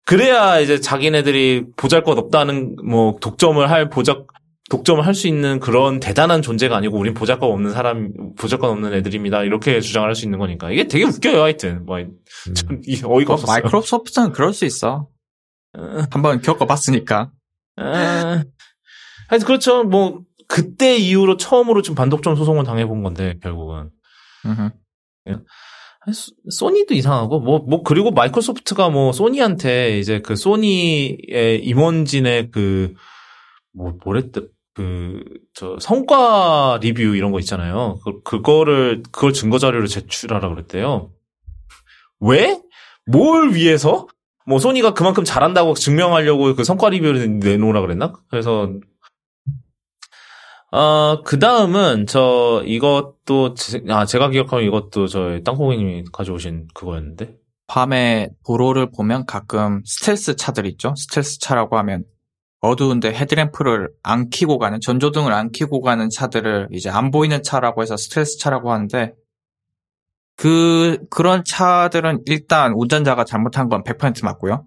그래야 이제 자기네들이 보잘것 없다는 뭐 독점을 할 보작 독점을 할 수 있는 그런 대단한 존재가 아니고 우린 보잘것 없는 사람 보잘것 없는 애들입니다 이렇게 주장을 할 수 있는 거니까 이게 되게 웃겨요 하여튼 뭐 참, 이 어이가 어, 없었어요. 마이크로소프트는 그럴 수 있어. 한번 겪어봤으니까. 아, 하여튼 그렇죠 뭐 그때 이후로 처음으로 좀 반독점 소송을 당해본 건데 결국은 음흠. 소- 소니도 이상하고 뭐뭐 그리고 마이크로소프트가 뭐 소니한테 이제 그 소니의 임원진의 그뭐 뭐랬더 그저 성과 리뷰 이런 거 있잖아요. 그 그거를 그걸 증거 자료로 제출하라 그랬대요. 왜? 뭘 위해서? 뭐 소니가 그만큼 잘한다고 증명하려고 그 성과 리뷰를 내놓으라 그랬나? 그래서 아, 그 다음은, 저, 이것도, 제, 아, 제가 기억하면 이것도 저희 땅콩이님이 가져오신 그거였는데. 밤에 도로를 보면 가끔 스텔스 차들 있죠? 스텔스 차라고 하면 어두운데 헤드램프를 안 켜고 가는, 전조등을 안 켜고 가는 차들을 이제 안 보이는 차라고 해서 스텔스 차라고 하는데 그, 그런 차들은 일단 운전자가 잘못한 건 100% 맞고요.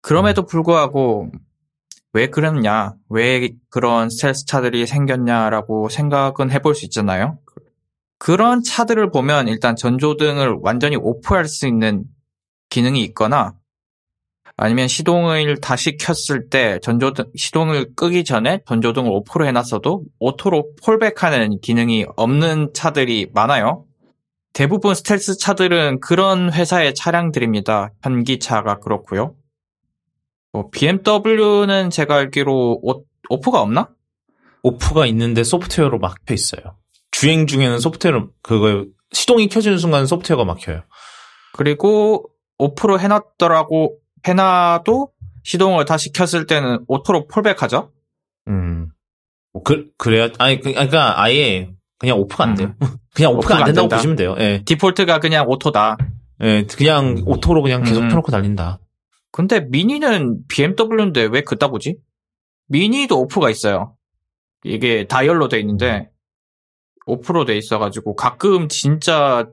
그럼에도 불구하고 왜 그랬냐, 왜 그런 스텔스 차들이 생겼냐라고 생각은 해볼 수 있잖아요. 그런 차들을 보면 일단 전조등을 완전히 오프할 수 있는 기능이 있거나 아니면 시동을 다시 켰을 때 전조등, 시동을 끄기 전에 전조등을 오프로 해놨어도 auto로 fallback하는 기능이 없는 차들이 많아요. 대부분 스텔스 차들은 그런 회사의 차량들입니다. 현기차가 그렇고요. 뭐 BMW는 제가 알기로 오, 오프가 없나? 오프가 있는데 소프트웨어로 막혀 있어요. 주행 중에는 소프트웨어로, 그거, 시동이 켜지는 순간 소프트웨어가 막혀요. 그리고 오프로 해놨더라고 해놔도 시동을 다시 켰을 때는 auto로 fallback하죠. 음. 뭐 그, 그래야, 아니, 그- 그러니까 아예 그냥 오프가 안 돼요. 음. [LAUGHS] 그냥 오프가, 오프가 안안 된다고 된다. 보시면 돼요. 예. 디폴트가 그냥 auto다. 예, 그냥 auto로 그냥 계속 음. 켜놓고 달린다. 근데 미니는 BMW인데 왜 그따 보지? 미니도 오프가 있어요. 이게 다이얼로 돼 있는데 오프로 돼 있어가지고 가끔 진짜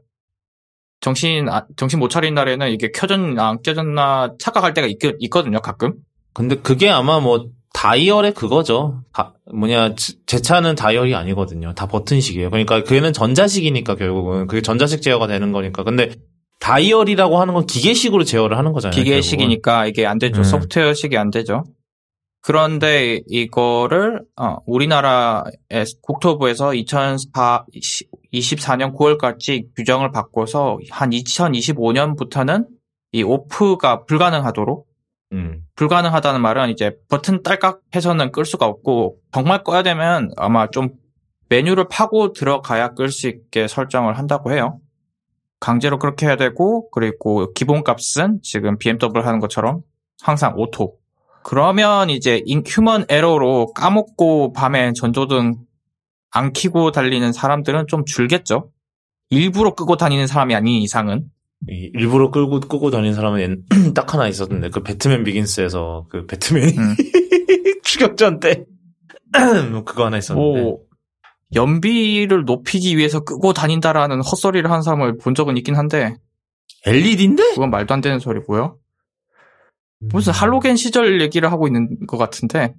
정신 아- 정신 못 차린 날에는 이게 켜졌나 안 켜졌나 착각할 때가 있, 있거든요. 가끔. 근데 그게 아마 뭐 다이얼의 그거죠. 다- 뭐냐 제- 제 차는 다이얼이 아니거든요. 다 버튼식이에요. 그러니까 그는 전자식이니까 결국은 그게 전자식 제어가 되는 거니까. 근데 다이얼이라고 하는 건 기계식으로 제어를 하는 거잖아요. 결국은. 기계식이니까 이게 안 되죠. 음. 소프트웨어식이 안 되죠. 그런데 이거를 어, 우리나라의 국토부에서 2024년 9월까지 규정을 바꿔서 한 2025년부터는 이 오프가 불가능하도록 음. 불가능하다는 말은 이제 버튼 딸깍 해서는 끌 수가 없고 정말 꺼야 되면 아마 좀 메뉴를 파고 들어가야 끌 수 있게 설정을 한다고 해요. 강제로 그렇게 해야 되고 그리고 기본값은 지금 BMW 하는 것처럼 항상 auto. 그러면 이제 인- human error로 까먹고 밤에 전조등 안 켜고 달리는 사람들은 좀 줄겠죠. 일부러 끄고 다니는 사람이 아닌 이상은 이 일부러 끌고 끄고 다니는 사람은 옛- [CLEARS THROAT] 딱 하나 있었는데 그 배트맨 비긴스에서 그 배트맨이 음. [LAUGHS] 추격전 때 [CLEARS THROAT] 뭐 그거 하나 있었는데 뭐 연비를 높이기 위해서 끄고 다닌다라는 헛소리를 하는 사람을 본 적은 있긴 한데 LED인데? 그건 말도 안 되는 소리고요. 무슨 할로겐 시절 얘기를 하고 있는 것 같은데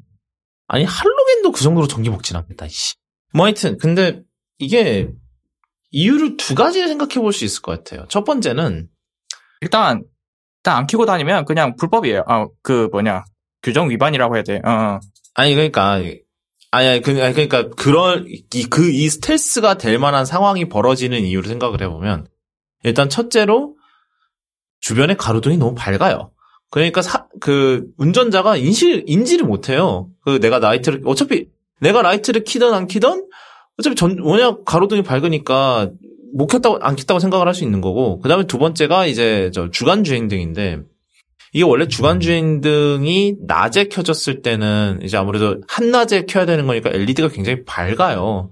아니 할로겐도 그 정도로 전기 먹진 않겠다. 씨. 뭐 하여튼 근데 이게 이유를 두 가지를 생각해 볼 수 있을 것 같아요. 첫 번째는 일단 일단 안 켜고 다니면 그냥 불법이에요. 아 그 뭐냐 규정 위반이라고 해야 돼. 어. 아니 그러니까 아니 그- 아니, 그러니까 그런 그이 스텔스가 될 만한 상황이 벌어지는 이유를 생각을 해보면 일단 첫째로 주변에 가로등이 너무 밝아요. 그러니까 사- 그 운전자가 인시 인지를 못해요. 그 내가 라이트를 어차피 내가 라이트를 키든 안 키든 어차피 전 뭐냐 가로등이 밝으니까 못 켰다고 안 켰다고 생각을 할 수 있는 거고 그 다음에 두 번째가 이제 저 주간 주행 등인데 이게 원래 주간 주행 등이 낮에 켜졌을 때는 이제 아무래도 한낮에 켜야 되는 거니까 LED가 굉장히 밝아요.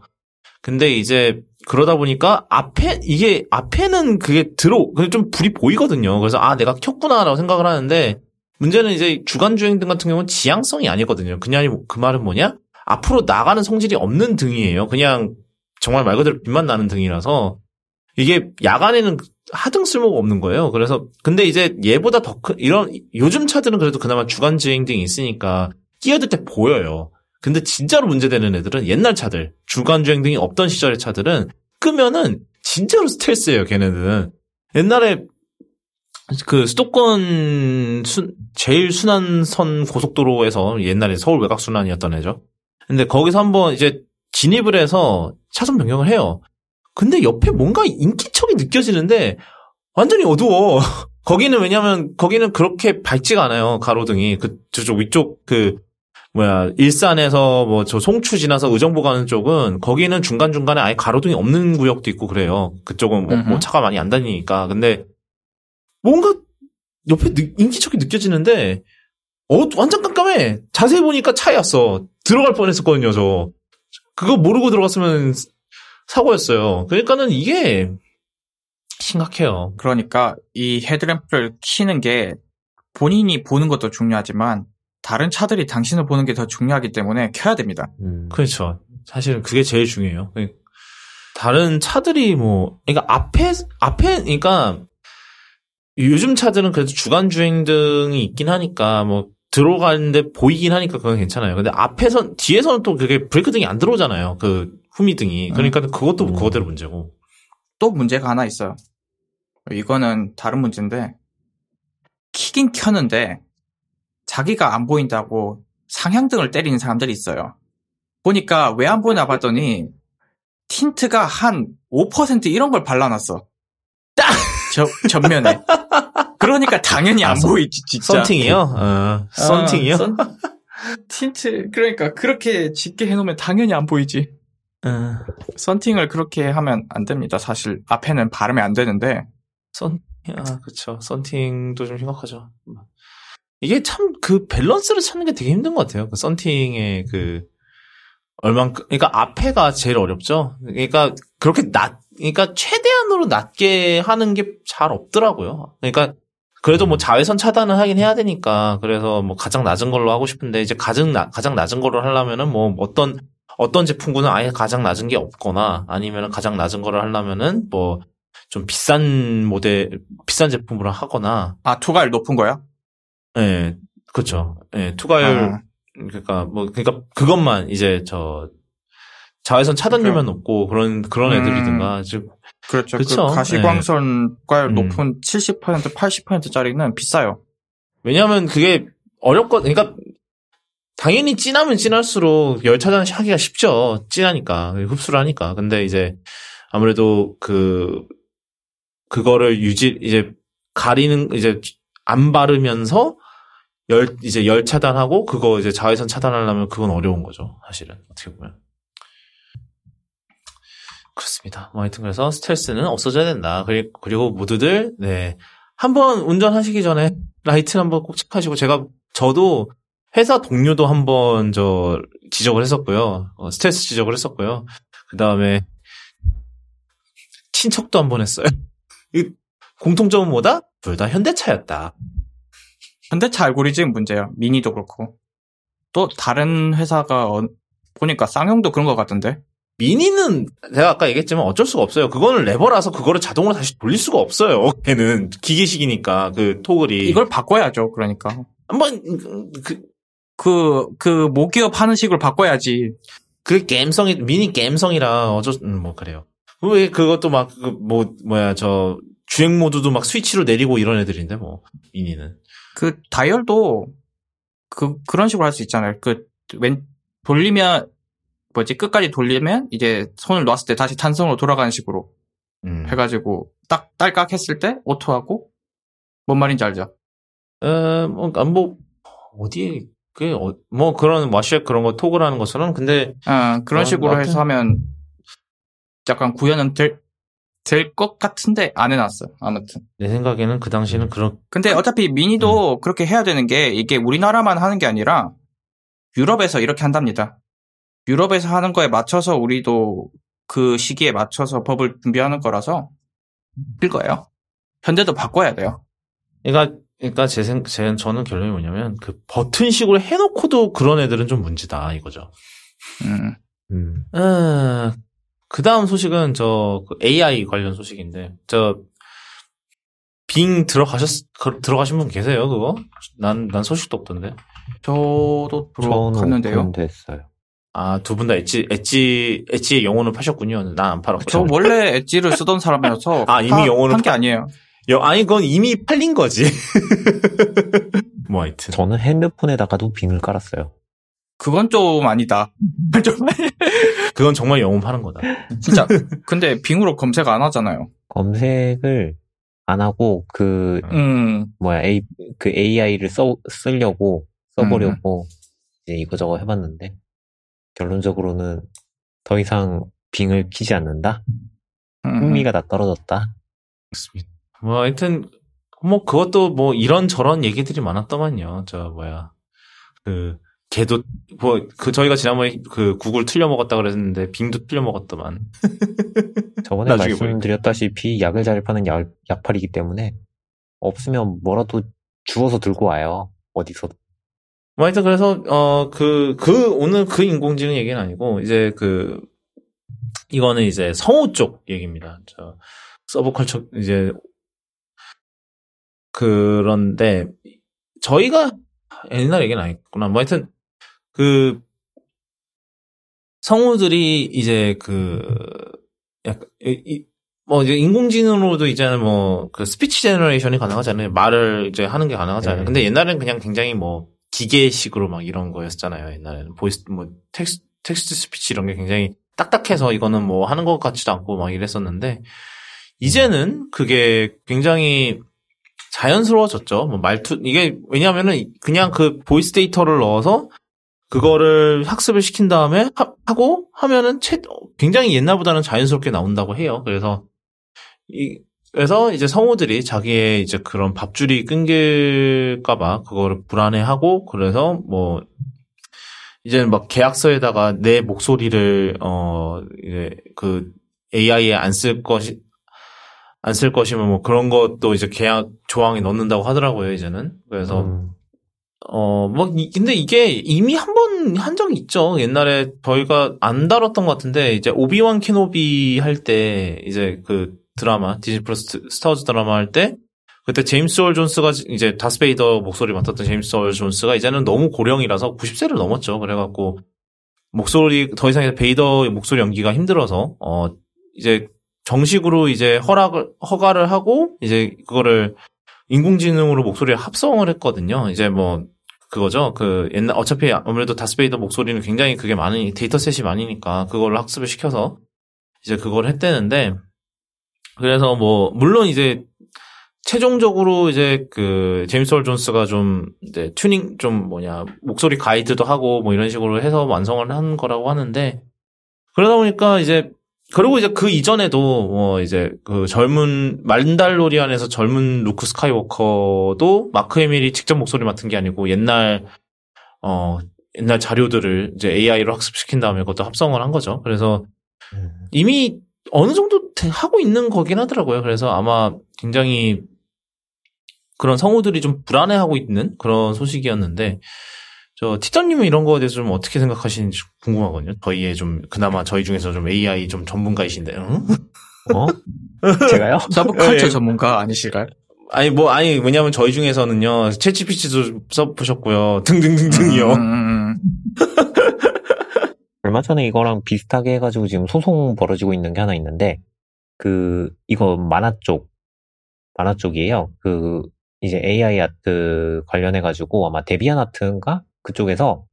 근데 이제 그러다 보니까 앞에 이게 앞에는 그게 들어 근데 좀 불이 보이거든요. 그래서 아 내가 켰구나라고 생각을 하는데 문제는 이제 주간 주행 등 같은 경우는 지향성이 아니거든요. 그냥 그 말은 뭐냐? 앞으로 나가는 성질이 없는 등이에요. 그냥 정말 말 그대로 빛만 나는 등이라서 이게 야간에는 하등 쓸모가 없는 거예요. 그래서 근데 이제 얘보다 더 큰 이런 요즘 차들은 그래도 그나마 주간 주행 등이 있으니까 끼어들 때 보여요. 근데 진짜로 문제되는 애들은 옛날 차들 주간 주행 등이 없던 시절의 차들은 끄면은 진짜로 스트레스예요. 걔네들은 옛날에 그 수도권 수, 제일 순환 선 고속도로에서 옛날에 서울 외곽 순환이었던 애죠. 근데 거기서 한번 이제 진입을 해서 차선 변경을 해요. 근데 옆에 뭔가 인기 척이 느껴지는데 완전히 어두워. [LAUGHS] 거기는 왜냐면 거기는 그렇게 밝지가 않아요. 가로등이 그 저쪽 위쪽 그 뭐야 일산에서 뭐 저 송추 지나서 의정부 가는 쪽은 거기는 중간 중간에 아예 가로등이 없는 구역도 있고 그래요. 그쪽은 뭐, 뭐 차가 많이 안 다니니까. 근데 뭔가 옆에 느, 인기척이 느껴지는데 어 완전 깜깜해. 자세히 보니까 차였어. 들어갈 뻔했었거든요. 저 그거 모르고 들어갔으면 사고였어요. 그러니까는 이게 심각해요. 그러니까 이 헤드램프를 키는 게 본인이 보는 것도 중요하지만 다른 차들이 당신을 보는 게 더 중요하기 때문에 켜야 됩니다. 음. 그렇죠. 사실은 그게 제일 중요해요. 다른 차들이 뭐, 그러니까 앞에, 앞에, 그러니까 요즘 차들은 그래도 주간 주행 등이 있긴 하니까 뭐 들어가는데 보이긴 하니까 그건 괜찮아요. 근데 앞에선, 뒤에서는 또 그게 브레이크 등이 안 들어오잖아요. 그 후미등이. 그러니까 그것도 음. 그거대로 문제고. 또 문제가 하나 있어요. 이거는 다른 문제인데 키긴 켜는데 자기가 안 보인다고 상향등을 때리는 사람들이 있어요. 보니까 왜 안 보이나 봤더니 틴트가 한 5% 이런 걸 발라놨어. 저, 전면에. 그러니까 당연히 안 아, 선- 보이지, 진짜. 썬팅이요? 어, 썬팅이요? 아, 선- 틴트, 그러니까 그렇게 짙게 해놓으면 당연히 안 보이지. 어, 썬팅을 그렇게 하면 안 됩니다. 사실 앞에는 바르면 안 되는데 썬, 아, 그쵸. 썬팅도 좀 심각하죠. 이게 참 그 밸런스를 찾는 게 되게 힘든 것 같아요. 그 썬팅의 그, 얼만큼, 그러니까 앞에가 제일 어렵죠. 그러니까 그렇게 낮, 그러니까 최대한으로 낮게 하는 게 잘 없더라고요. 그러니까 그래도 뭐 자외선 차단은 하긴 해야 되니까 그래서 뭐 가장 낮은 걸로 하고 싶은데 이제 가장 낮, 가장 낮은 걸로 하려면은 뭐 어떤 어떤 제품군은 아예 가장 낮은 게 없거나 아니면은 가장 낮은 거를 하려면은 뭐 좀 비싼 모델 비싼 제품으로 하거나 아 투가율 높은 거야? 예 그렇죠 예 투가율 아, 그러니까 뭐 그러니까 그것만 이제 저 자외선 차단료만 높고 그런 그런 음. 애들이든가 즉 그렇죠. 그쵸. 그 가시광선 과율 음. 높은 70% 80%짜리는 비싸요. 왜냐하면 그게 어렵거 그러니까 당연히 진하면 진할수록 열 차단 하기가 쉽죠. 진하니까. 흡수를 하니까. 근데 이제 아무래도 그 그거를 유지 이제 가리는 이제 안 바르면서 열 이제 열 차단하고 그거 이제 자외선 차단하려면 그건 어려운 거죠 사실은. 어떻게 보면. 그렇습니다. 뭐 하여튼 그래서 스트레스는 없어져야 된다. 그리- 그리고 모두들 네. 한번 운전하시기 전에 라이트를 한번 꼭 체크하시고 제가 저도 회사 동료도 한 번 저 지적을 했었고요. 어, 스트레스 지적을 했었고요. 그 다음에 친척도 한 번 했어요. 이 공통점은 뭐다? 둘 다 현대차였다. 현대차 알고리즘 문제야. 미니도 그렇고. 또 다른 회사가 어- 보니까 쌍용도 그런 것 같던데. 미니는 제가 아까 얘기했지만 어쩔 수가 없어요. 그거는 레버라서 그거를 자동으로 다시 돌릴 수가 없어요. 걔는 기계식이니까 그 토글이 이걸 바꿔야죠. 그러니까. 한번 그 그, 그, 모기업 하는 식으로 바꿔야지. 그 게임성이 미니 게임성이라 어쩔 음, 뭐 그래요. 왜 그것도 막 그 뭐 뭐야 저 주행 모드도 막 스위치로 내리고 이런 애들인데 뭐 미니는 그, 다이얼도, 그, 그런 식으로 할 수 있잖아요. 그, 왼, 돌리면, 뭐지, 끝까지 돌리면, 이제 손을 놨을 때 다시 탄성으로 돌아가는 식으로 음. 해가지고, 딱, 딸깍 했을 때, 오토하고, 뭔 말인지 알죠? 어뭐 뭐, 어디에 그뭐 그런 와시액 그런 거 토글하는 것처럼 근데 아, 그런 어, 식으로 아무튼- 해서 하면, 약간 구현은 될, 될 것 같은데 안 해놨어요. 아무튼. 내 생각에는 그 당시에는 그런 근데 어차피 미니도 그렇게 해야 되는 게 이게 우리나라만 하는 게 아니라 유럽에서 이렇게 한답니다. 유럽에서 하는 거에 맞춰서 우리도 그 시기에 맞춰서 법을 준비하는 거라서 일 거예요. 현대도 바꿔야 돼요. 그러니까 그러니까 제 생, 제 저는 결론이 뭐냐면 그 버튼식으로 해놓고도 그런 애들은 좀 문제다 이거죠. 음. 음. 아, 그 다음 소식은 저그 AI 관련 소식인데 저 빙 들어가셨 그- 들어가신 분 계세요 그거? 난난 소식도 없던데. 저도 들어갔는데요. 오픈됐어요. 아 두 분 다 엣지 엣지 엣지의 영혼을 파셨군요. 난 안 팔았고. 저 원래 엣지를 쓰던 사람이어서 아, 이미 영어는 한게 파- 아니에요. 여, 아니 그건 이미 팔린 거지. [LAUGHS] 뭐 하여튼. 저는 핸드폰에다가도 빙을 깔았어요. 그건 좀 아니다. [LAUGHS] 좀 그건 정말 영혼 파는 거다. 진짜. [LAUGHS] 근데 빙으로 검색 안 하잖아요. 검색을 안 하고 그 음. 뭐야 A 그 AI를 써 쓰려고 써보려고 이제 이거저거 해봤는데 결론적으로는 더 이상 빙을 키지 않는다. 음. 흥미가 다 떨어졌다. 뭐 하여튼 뭐 그것도 뭐 이런 저런 얘기들이 많았더만요. 저 뭐야 그 걔도 뭐 그 저희가 지난번에 그 구글 틀려 먹었다 그랬는데 빙도 틀려 먹었더만. [LAUGHS] 저번에 나중에 말씀드렸다시피 약을 잘 파는 약, 약팔이기 때문에 없으면 뭐라도 주워서 들고 와요. 어디서. 뭐 하여튼 그래서 어 그그 오늘 그 인공지능 얘기는 아니고 이제 그 이거는 이제 성우 쪽 얘기입니다. 저 서브컬처 이제 그런데 저희가 옛날 얘기는 아니구나. 뭐 하여튼 그 성우들이 이제 그 약간 이- 이- 뭐 이제 인공지능으로도 이제는 뭐 그 speech generation이 가능하잖아요. 말을 이제 하는 게 가능하잖아요. 네. 근데 옛날에는 그냥 굉장히 뭐 기계식으로 막 이런 거였잖아요. 옛날에는 voice 뭐 tex- text speech 이런 게 굉장히 딱딱해서 이거는 뭐 하는 것 같지도 않고 막 이랬었는데 이제는 그게 굉장히 자연스러워졌죠. 뭐 말투 이게 왜냐하면은 그냥 그 voice 데이터를 넣어서 그거를 학습을 시킨 다음에 하, 고 하면은 채, 굉장히 옛날보다는 자연스럽게 나온다고 해요. 그래서 이 그래서 이제 성우들이 자기의 이제 그런 밥줄이 끊길까봐 그거를 불안해하고 그래서 뭐 이제 막 계약서에다가 내 목소리를 어 이제 그 AI에 안 쓸 것이 안 쓸 것이면 뭐 그런 것도 이제 계약 조항에 넣는다고 하더라고요 이제는 그래서 음, 어, 뭐, 이- 근데 이게 이미 한 번 한 적이 있죠. 옛날에 저희가 안 다뤘던 것 같은데, 이제 오비완 케노비 할 때, 이제 그 드라마, 디즈니 플러스 스타워즈 드라마 할 때, 그때 제임스 얼 존스가 이제 다스베이더 목소리 맡았던 제임스 얼 존스가 이제는 너무 고령이라서 90세를 넘었죠. 그래갖고, 목소리, 더 이상 베이더 목소리 연기가 힘들어서, 어, 이제 정식으로 이제 허락을, 허가를 하고, 이제 그거를 인공지능으로 목소리를 합성을 했거든요. 이제 뭐, 그거죠. 그 옛날 어차피 아무래도 다스베이더 목소리는 굉장히 그게 많으니 dataset이 많으니까 그걸로 학습을 시켜서 이제 그걸 했대는데 그래서 뭐 물론 이제 최종적으로 이제 그 제임스 얼 존스가 좀 이제 튜닝 좀 뭐냐 목소리 가이드도 하고 뭐 이런 식으로 해서 완성을 한 거라고 하는데 그러다 보니까 이제 그리고 이제 그 이전에도 뭐 이제 그 젊은 만달로리안에서 젊은 루크 스카이워커도 마크 해밀이 직접 목소리 맡은 게 아니고 옛날 어 옛날 자료들을 이제 AI로 학습시킨 다음에 그것도 합성을 한 거죠. 그래서 음. 이미 어느 정도 되- 하고 있는 거긴 하더라고요. 그래서 아마 굉장히 그런 성우들이 좀 불안해하고 있는 그런 소식이었는데 저 티터님은 이런 거에 대해서 좀 어떻게 생각하시는지 궁금하거든요. 저희의 좀 그나마 저희 중에서 좀 AI 좀 전문가이신데. 응? 어? [LAUGHS] 제가요? 서브컬처 예. 전문가 아니실까요? 아니 뭐 아니 왜냐면 저희 중에서는요 채치피치도 써보셨고요 등등등등이요. 음, 음, 음. [LAUGHS] 얼마 전에 이거랑 비슷하게 해가지고 지금 소송 벌어지고 있는 게 하나 있는데, 그, 이거 만화 쪽, 만화 쪽이에요. 그, 이제 AI 아트 관련해가지고 아마 데비안 아트인가? 그쪽에서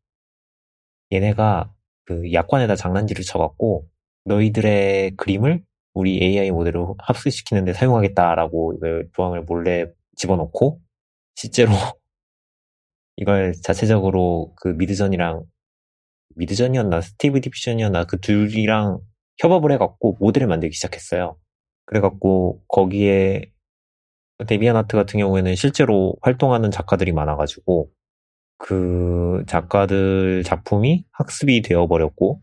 얘네가 그 약관에다 장난질을 쳐갖고 너희들의 그림을 우리 AI 모델로 합수시키는데 사용하겠다라고 이걸 조항을 몰래 집어넣고 실제로 [LAUGHS] 이걸 자체적으로 그 미드전이랑 미드전이었나 스티브 디피션이었나 그 둘이랑 협업을 해갖고 모델을 만들기 시작했어요. 그래갖고 거기에 데비안 아트 같은 경우에는 실제로 활동하는 작가들이 많아가지고 그 작가들 작품이 학습이 되어버렸고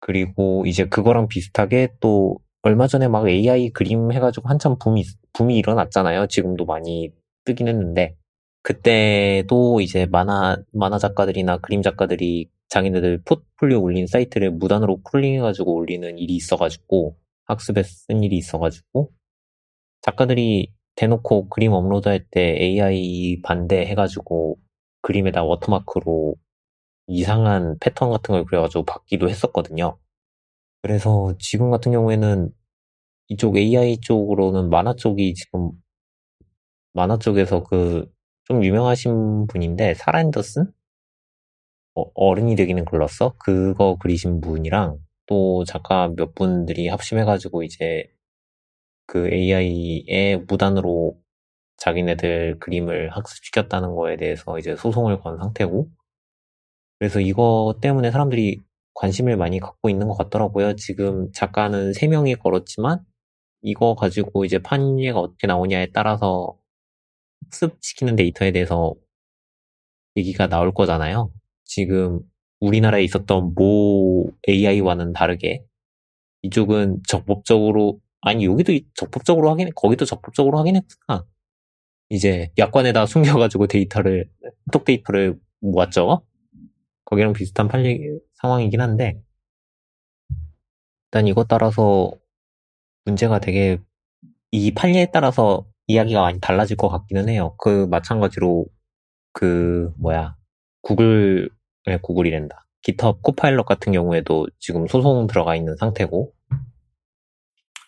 그리고 이제 그거랑 비슷하게 또 얼마 전에 막 AI 그림 해가지고 한참 붐이 붐이 일어났잖아요. 지금도 많이 뜨긴 했는데 그때도 이제 만화 만화 작가들이나 그림 작가들이 자기네들 포트폴리오 올린 사이트를 무단으로 crawling해가지고 올리는 일이 있어가지고 학습에 쓴 일이 있어가지고 작가들이 대놓고 그림 업로드할 때 AI 반대해가지고 그림에다 워터마크로 이상한 패턴 같은 걸 그려가지고 막기도 했었거든요. 그래서 지금 같은 경우에는 이쪽 AI 쪽으로는 만화 쪽이 지금 만화 쪽에서 그 좀 유명하신 분인데 사라 앤더슨 어, 어른이 되기는 글렀어 그거 그리신 분이랑 또 작가 몇 분들이 합심해가지고 이제 그 AI에 무단으로 자기네들 그림을 학습시켰다는 거에 대해서 이제 소송을 건 상태고 그래서 이거 때문에 사람들이 관심을 많이 갖고 있는 것 같더라고요. 지금 작가는 3명이 걸었지만 이거 가지고 이제 판례가 어떻게 나오냐에 따라서 학습시키는 데이터에 대해서 얘기가 나올 거잖아요. 지금 우리나라에 있었던 모 AI와는 다르게 이쪽은 적법적으로 아니 여기도 적법적으로 하긴 거기도 적법적으로 하긴 했구나. 이제 약관에다 [LAUGHS] 숨겨가지고 데이터를 톡 데이터를 모았죠. 거기랑 비슷한 판례 상황이긴 한데 일단 이것 따라서 문제가 되게 이 판례에 따라서 이야기가 많이 달라질 것 같기는 해요. 그 마찬가지로 그 뭐야 구글 네, 구글이랜다. 기톱 코파일럿 같은 경우에도 지금 소송 들어가 있는 상태고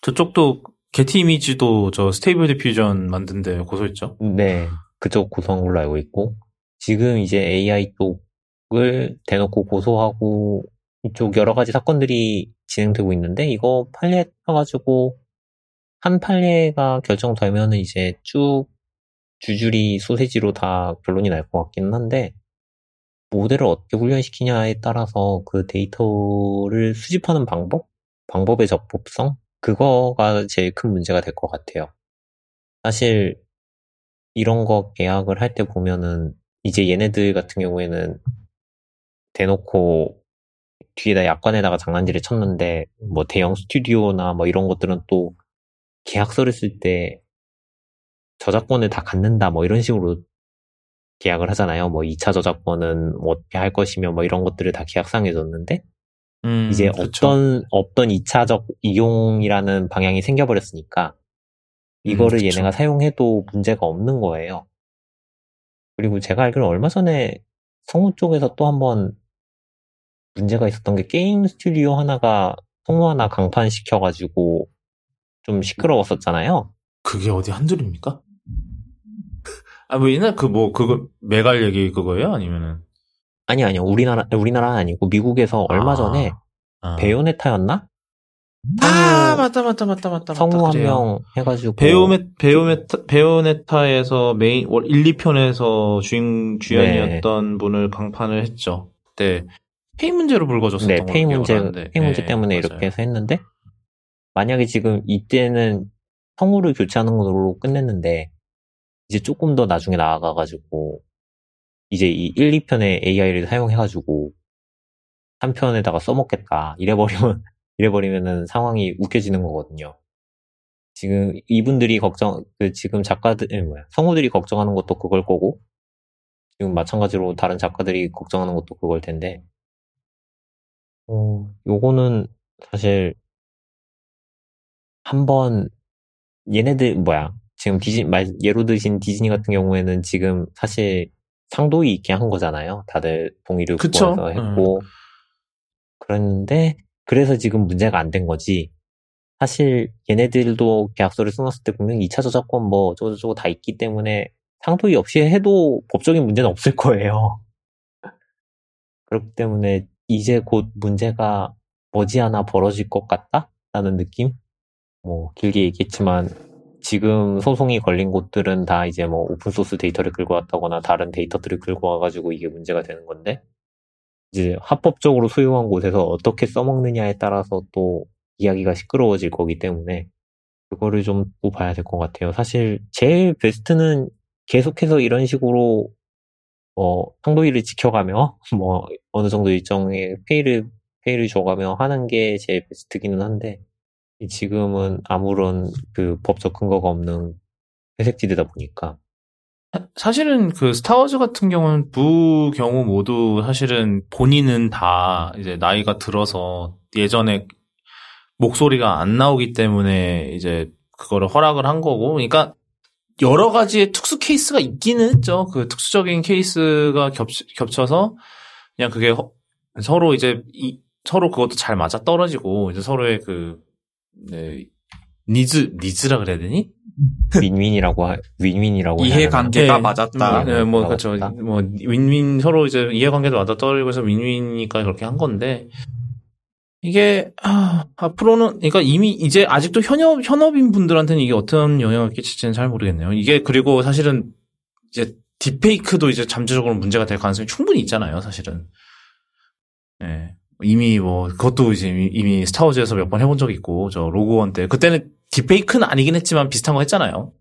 저쪽도 게티 이미지도 저 스테이블 디퓨전 만든데 고소했죠. 네, 그쪽 고소한 걸로 알고 있고 지금 이제 AI 쪽을 대놓고 고소하고 이쪽 여러 가지 사건들이 진행되고 있는데 이거 판례 떠가지고 한 판례가 결정되면은 이제 쭉 줄줄이 소세지로 다 결론이 날 것 같기는 한데 모델을 어떻게 훈련시키냐에 따라서 그 데이터를 수집하는 방법, 방법의 적법성 그거가 제일 큰 문제가 될 것 같아요. 사실 이런 거 계약을 할 때 보면은 이제 얘네들 같은 경우에는 대놓고 뒤에다 약관에다가 장난질을 쳤는데 뭐 대형 스튜디오나 뭐 이런 것들은 또 계약서를 쓸 때 저작권을 다 갖는다 뭐 이런 식으로 계약을 하잖아요. 뭐 2차 저작권은 뭐 어떻게 할 것이며 뭐 이런 것들을 다 계약상에 줬는데 음, 이제 그렇죠. 어떤 어떤 2차적 이용이라는 방향이 생겨버렸으니까 이거를 음, 얘네가 사용해도 문제가 없는 거예요. 그리고 제가 알기로 얼마 전에 성우 쪽에서 또 한번 문제가 있었던 게 게임 스튜디오 하나가 성우 하나 강판시켜가지고 좀 시끄러웠었잖아요. 그게 어디 한둘입니까? [LAUGHS] 아, 뭐 옛날 그 뭐 그거 메갈 얘기 그거예요? 아니면은 아니 아니요. 우리나라 우리나라는 아니고 미국에서 얼마 아, 전에 아. 베요네타였나? 아 맞다 맞다 맞다 맞다 성우 한 명 해가지고 베요메 베요메타 베요네타에서 메인 1, 2편에서 주인 주연이었던 네. 분을 강판을 했죠. 그때 페이 문제로 불거졌었던 네, 페이 문제 페이 문제 네, 때문에 맞아요. 이렇게 해서 했는데 만약에 지금 이때는 성우를 교체하는 걸로 끝냈는데 이제 조금 더 나중에 나아가가지고 이제 이 1, 2편에 AI를 사용해가지고 3편에다가 써먹겠다 이래버리면 [LAUGHS] 이래버리면은 상황이 웃겨지는 거거든요. 지금 이분들이 걱정 그 지금 작가들 뭐야 성우들이 걱정하는 것도 그걸 거고 지금 마찬가지로 다른 작가들이 걱정하는 것도 그걸 텐데 어 요거는 사실 한번 얘네들 뭐야 지금 디즈니 말 예로 드신 디즈니 같은 경우에는 지금 사실 상도이 있게 한 거잖아요. 다들 동의를 구해서 했고 음. 그랬는데 그래서 지금 문제가 안 된 거지. 사실 얘네들도 계약서를 써놨을 때 분명 2차 저작권 뭐 어쩌고저쩌고 다 있기 때문에 상도이 없이 해도 법적인 문제는 없을 거예요. [LAUGHS] 그렇기 때문에 이제 곧 문제가 머지않아 벌어질 것 같다? 라는 느낌? 뭐 길게 얘기했지만 지금 소송이 걸린 곳들은 다 이제 뭐 오픈소스 데이터를 긁고 왔다거나 다른 데이터들을 긁고 와가지고 이게 문제가 되는 건데 이제 합법적으로 소유한 곳에서 어떻게 써먹느냐에 따라서 또 이야기가 시끄러워질 거기 때문에 그거를 좀 보고 봐야 될 것 같아요. 사실 제일 베스트는 계속해서 이런 식으로 어, 상도위를 지켜가며 [LAUGHS] 뭐 어느 정도 일정의 페이를 페이를 줘가며 하는 게 제일 베스트기는 한데 지금은 아무런 그 법적 근거가 없는 회색지대다 보니까 사실은 그 스타워즈 같은 경우는 두 경우 모두 사실은 본인은 다 이제 나이가 들어서 예전에 목소리가 안 나오기 때문에 이제 그거를 허락을 한 거고 그러니까 여러 가지의 특수 케이스가 있기는 했죠. 그 특수적인 케이스가 겹, 겹쳐서 그냥 그게 허, 서로 이제 이, 서로 그것도 잘 맞아 떨어지고 이제 서로의 그 네, needs needs라 그래야 되니? [LAUGHS] 윈윈이라고 하, 윈윈이라고 이해관계가 네, 맞았다. 네, 뭐 그렇죠. 뭐 윈윈 서로 이제 이해관계도 맞아 떨어지고 해서 윈윈이니까 그렇게 한 건데 이게 아, 앞으로는 그러니까 이미 이제 아직도 현업 현업인 분들한테는 이게 어떤 영향을 끼칠지는 잘 모르겠네요. 이게 그리고 사실은 이제 딥페이크도 이제 잠재적으로 문제가 될 가능성이 충분히 있잖아요. 사실은. 예. 이미 뭐 그것도 이제 이미 스타워즈에서 몇 번 해본 적 있고 저 로그원 때 그때는 딥페이크는 아니긴 했지만 비슷한 거 했잖아요.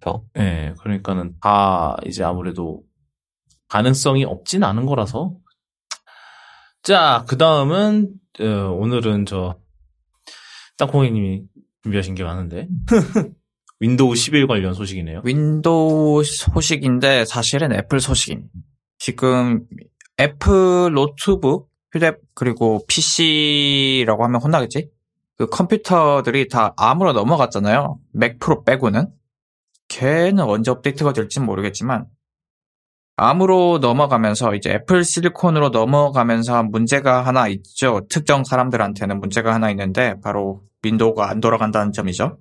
그렇죠. 예. 그러니까는 다 이제 아무래도 가능성이 없진 않은 거라서 자, 그 다음은, 어, 오늘은 저, 땅콩이님이 준비하신 게 많은데. [LAUGHS] 윈도우 11 관련 소식이네요. 윈도우 소식인데 사실은 애플 소식임. 지금 애플 노트북, 휴대, 그리고 PC라고 하면 혼나겠지? 그 컴퓨터들이 다 ARM으로 넘어갔잖아요. 맥 프로 빼고는. 걔는 언제 업데이트가 될지 모르겠지만 ARM으로 넘어가면서 이제 애플 실리콘으로 넘어가면서 문제가 하나 있죠. 특정 사람들한테는 문제가 하나 있는데 바로 윈도우가 안 돌아간다는 점이죠.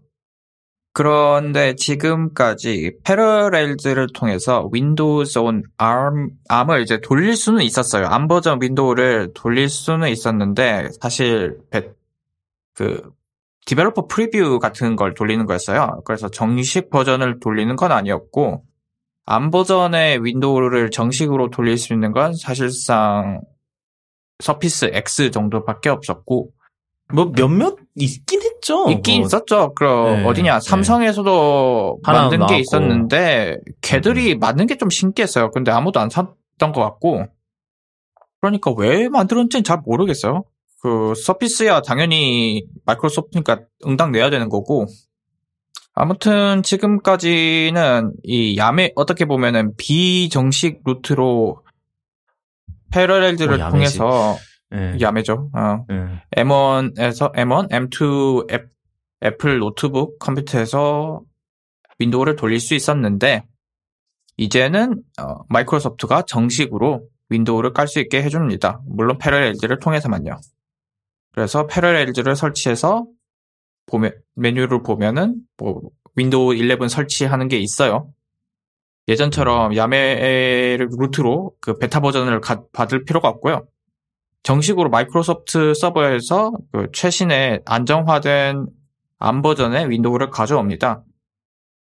그런데 지금까지 패러렐즈를 통해서 Windows on ARM, ARM을 이제 돌릴 수는 있었어요. ARM 버전 윈도우를 돌릴 수는 있었는데 사실 그 developer preview 같은 걸 돌리는 거였어요. 그래서 정식 버전을 돌리는 건 아니었고 ARM 버전의 윈도우를 정식으로 돌릴 수 있는 건 사실상 서피스 X 정도밖에 없었고 뭐 몇몇 있긴 했죠. 있긴 뭐. 있었죠. 그럼 네, 어디냐 삼성에서도 하나 만든. 게 있었는데 걔들이 만든 게 좀 신기했어요. 근데 아무도 안 샀던 것 같고 그러니까 왜 만들었는지는 잘 모르겠어요. 그 서피스야 당연히 마이크로소프트니까 응당 내야 되는 거고 아무튼 지금까지는 이 야매 어떻게 보면은 비정식 루트로 뭐 야매지. 통해서 예. 야매죠. 어. 예. M1에서 M1, M2 앱, 애플 노트북 컴퓨터에서 윈도우를 돌릴 수 있었는데 이제는 어, 마이크로소프트가 정식으로 윈도우를 깔 수 있게 해줍니다. 물론 패러렐즈를 통해서만요. 그래서 패러렐즈를 설치해서 보면 메뉴를 보면은 뭐 윈도우 11 설치하는 게 있어요. 예전처럼 야매 루트로 그 베타 버전을 가- 받을 필요가 없고요. 정식으로 마이크로소프트 서버에서 그 최신의 안정화된 ARM 버전의 윈도우를 가져옵니다.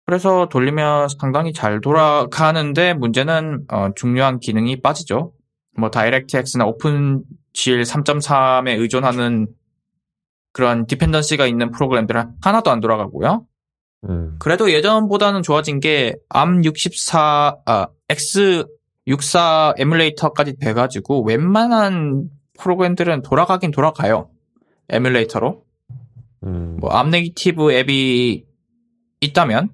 그래서 돌리면 상당히 잘 돌아가는데 문제는 어, 중요한 기능이 빠지죠. 뭐 DirectX나 OpenGL 3.3에 의존하는 그런 dependency가 있는 프로그램들은 하나도 안 돌아가고요. 음. 그래도 예전보다는 좋아진 게 ARM64, 아, X64 에뮬레이터까지 돼가지고 웬만한 프로그램들은 돌아가긴 돌아가요. 에뮬레이터로. 음. 뭐 ARM native 앱이 있다면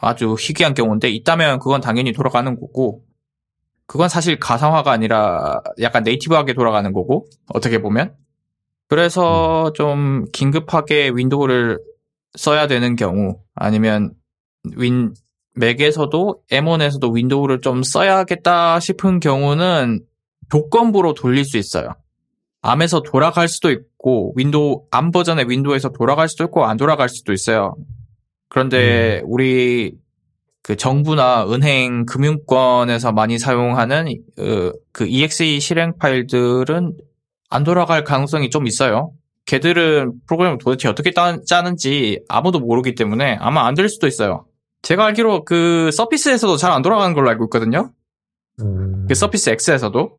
아주 희귀한 경우인데 있다면 그건 당연히 돌아가는 거고 그건 사실 가상화가 아니라 약간 native하게 돌아가는 거고 어떻게 보면 그래서 좀 긴급하게 윈도우를 써야 되는 경우 아니면 윈 맥에서도 M1에서도 윈도우를 좀 써야겠다 싶은 경우는 조건부로 돌릴 수 있어요. ARM에서 돌아갈 수도 있고 윈도우 ARM 버전의 윈도우에서 돌아갈 수도 있고 안 돌아갈 수도 있어요. 그런데 우리 그 정부나 은행 금융권에서 많이 사용하는 어, 그 exe 실행 파일들은 안 돌아갈 가능성이 좀 있어요. 걔들은 프로그램을 도대체 어떻게 따- 짜는지 아무도 모르기 때문에 아마 안 될 수도 있어요. 제가 알기로 그 서피스에서도 잘 안 돌아가는 걸로 알고 있거든요. 음. 그 서피스 X에서도.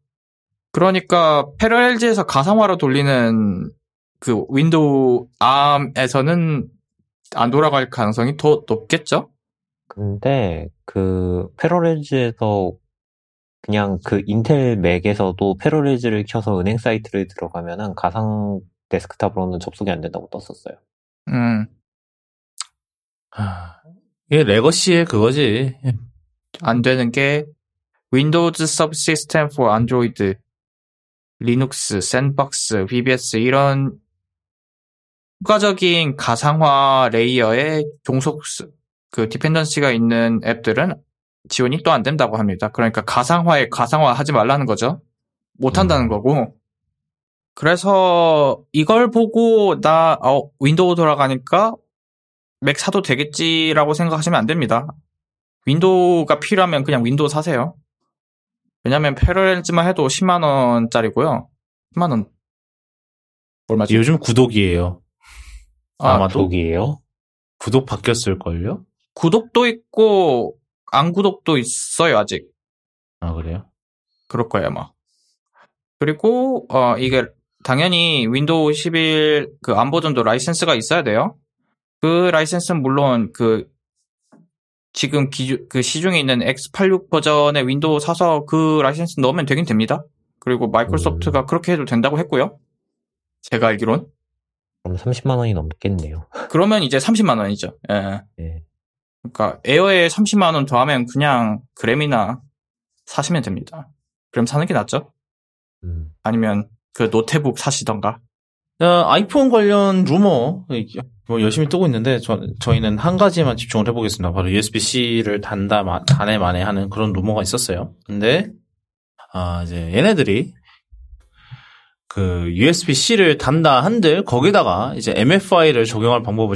그러니까 패러렐즈에서 가상화로 돌리는 그 윈도우 ARM에서는 안 돌아갈 가능성이 더 높겠죠? 근데 그 패러렐즈에서 그냥 그 인텔 맥에서도 패러렐즈를 켜서 은행 사이트를 들어가면은 가상 데스크탑으로는 접속이 안 된다고 떴었어요. 음, 하, 이게 legacy의 그거지. 안 되는 게 Windows Subsystem for Android, 리눅스, Sandbox, VBS 이런 추가적인 가상화 layer의 종속 그 dependency가 있는 앱들은 지원이 또 안 된다고 합니다. 그러니까 가상화에 가상화 하지 말라는 거죠. 못 한다는 음. 거고. 그래서 이걸 보고 나 어, 윈도우 돌아가니까 맥 사도 되겠지라고 생각하시면 안 됩니다. 윈도우가 필요하면 그냥 윈도우 사세요. 왜냐면 패러렐즈만 해도 10만 원짜리고요. 10만 원 얼마지? 요즘 구독이에요. 아, 아마 구독이에요? 구독 바뀌었을걸요? 구독도 있고 안 구독도 있어요 아직. 아, 그래요? 그럴 거예요 아마. 그리고 어 이게 당연히 윈도우 11 그 ARM 버전도 라이센스가 있어야 돼요. 그 라이센스는 물론 그 지금 기주, 그 시중에 있는 X86 버전의 윈도우 사서 그 라이센스 넣으면 되긴 됩니다. 그리고 마이크로소프트가 그렇게 해도 된다고 했고요. 제가 알기론. 그럼 30만 원이 넘겠네요. 그러면 이제 30만 원이죠. 예. 예. 그러니까 에어에 30만 원 더하면 그냥 그램이나 사시면 됩니다. 그램 사는 게 낫죠? 음. 아니면 그 노트북 사시던가. 자, 아이폰 관련 루머 뭐 열심히 뜨고 있는데 저, 저희는 한 가지만 집중을 해보겠습니다. 바로 USB-C를 단다 마- 다네 마네 하는 그런 루머가 있었어요. 근데 아 이제 얘네들이 그 USB-C를 단다 한들 거기다가 이제 MFI를 적용할 방법을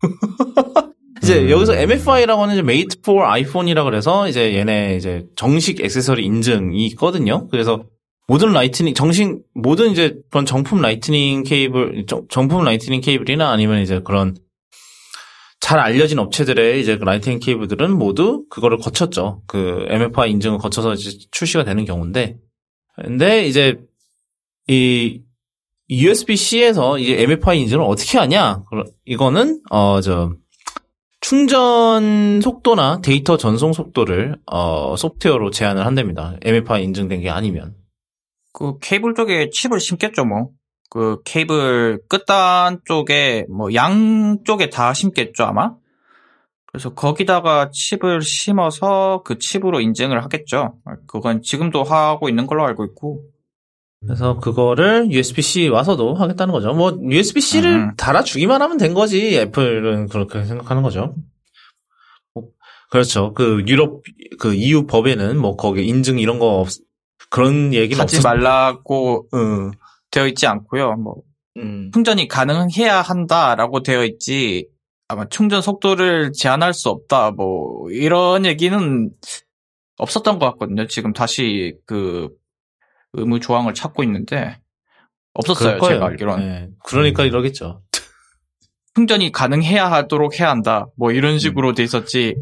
[LAUGHS] 이제 음. 여기서 MFI라고 하는 이제 Made for iPhone이라 그래서 이제 얘네 이제 정식 액세서리 인증이 있거든요. 그래서 모든 Lightning 정식 모든 이제 그런 정품 Lightning 케이블 정, 정품 Lightning 케이블이나 아니면 이제 그런 잘 알려진 업체들의 이제 그 Lightning 케이블들은 모두 그거를 거쳤죠. 그 MFI 인증을 거쳐서 이제 출시가 되는 경우인데 근데 이제 이 USB-C에서 이제 MFI 인증을 어떻게 하냐? 이거는 어 저 충전 속도나 데이터 전송 속도를 어 소프트웨어로 제한을 한답니다. MFI 인증된 게 아니면. 그 케이블 쪽에 칩을 심겠죠, 뭐. 그 케이블 끝단 쪽에 뭐 양쪽에 다 심겠죠, 아마. 그래서 거기다가 칩을 심어서 그 칩으로 인증을 하겠죠. 그건 지금도 하고 있는 걸로 알고 있고. 그래서 그거를 USB-C 와서도 하겠다는 거죠. 뭐 USB-C를 음. 달아주기만 하면 된 거지. 애플은 그렇게 생각하는 거죠. 뭐, 그렇죠. 그 유럽 그 EU 법에는 뭐 거기 인증 이런 거 없, 그런 얘기는 하지 없었. 말라고 응. 되어 있지 않고요. 뭐 음. 충전이 가능해야 한다라고 되어 있지. 아마 충전 속도를 제한할 수 없다. 뭐 이런 얘기는 없었던 것 같거든요. 지금 다시 그 의무 조항을 찾고 있는데 없었어요. 제가 알기로는. 네. 그러니까 음. 이러겠죠. 충전이 가능해야 하도록 해야 한다. 뭐 음. 이런 식으로 돼 있었지.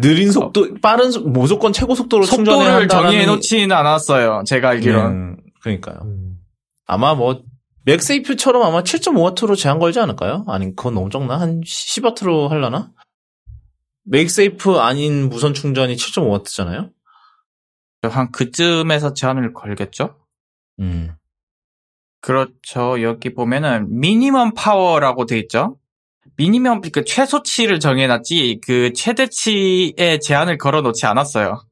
느린 속도, 빠른 속, 무조건 최고 속도로 속도를 정의해 놓지는 않았어요. 제가 알기로는. 음, 그러니까요. 음. 아마 뭐 맥세이프처럼 아마 7.5W로 제한 걸지 않을까요? 아니 그건 너무 적나? 한 10W로 하려나? MagSafe 아닌 무선 충전이 7.5W잖아요. 한 그쯤에서 제한을 걸겠죠? 음. 그렇죠. 여기 보면은 minimum power라고 돼 있죠. minimum 그 최소치를 정해놨지 그 최대치에 제한을 걸어놓지 않았어요.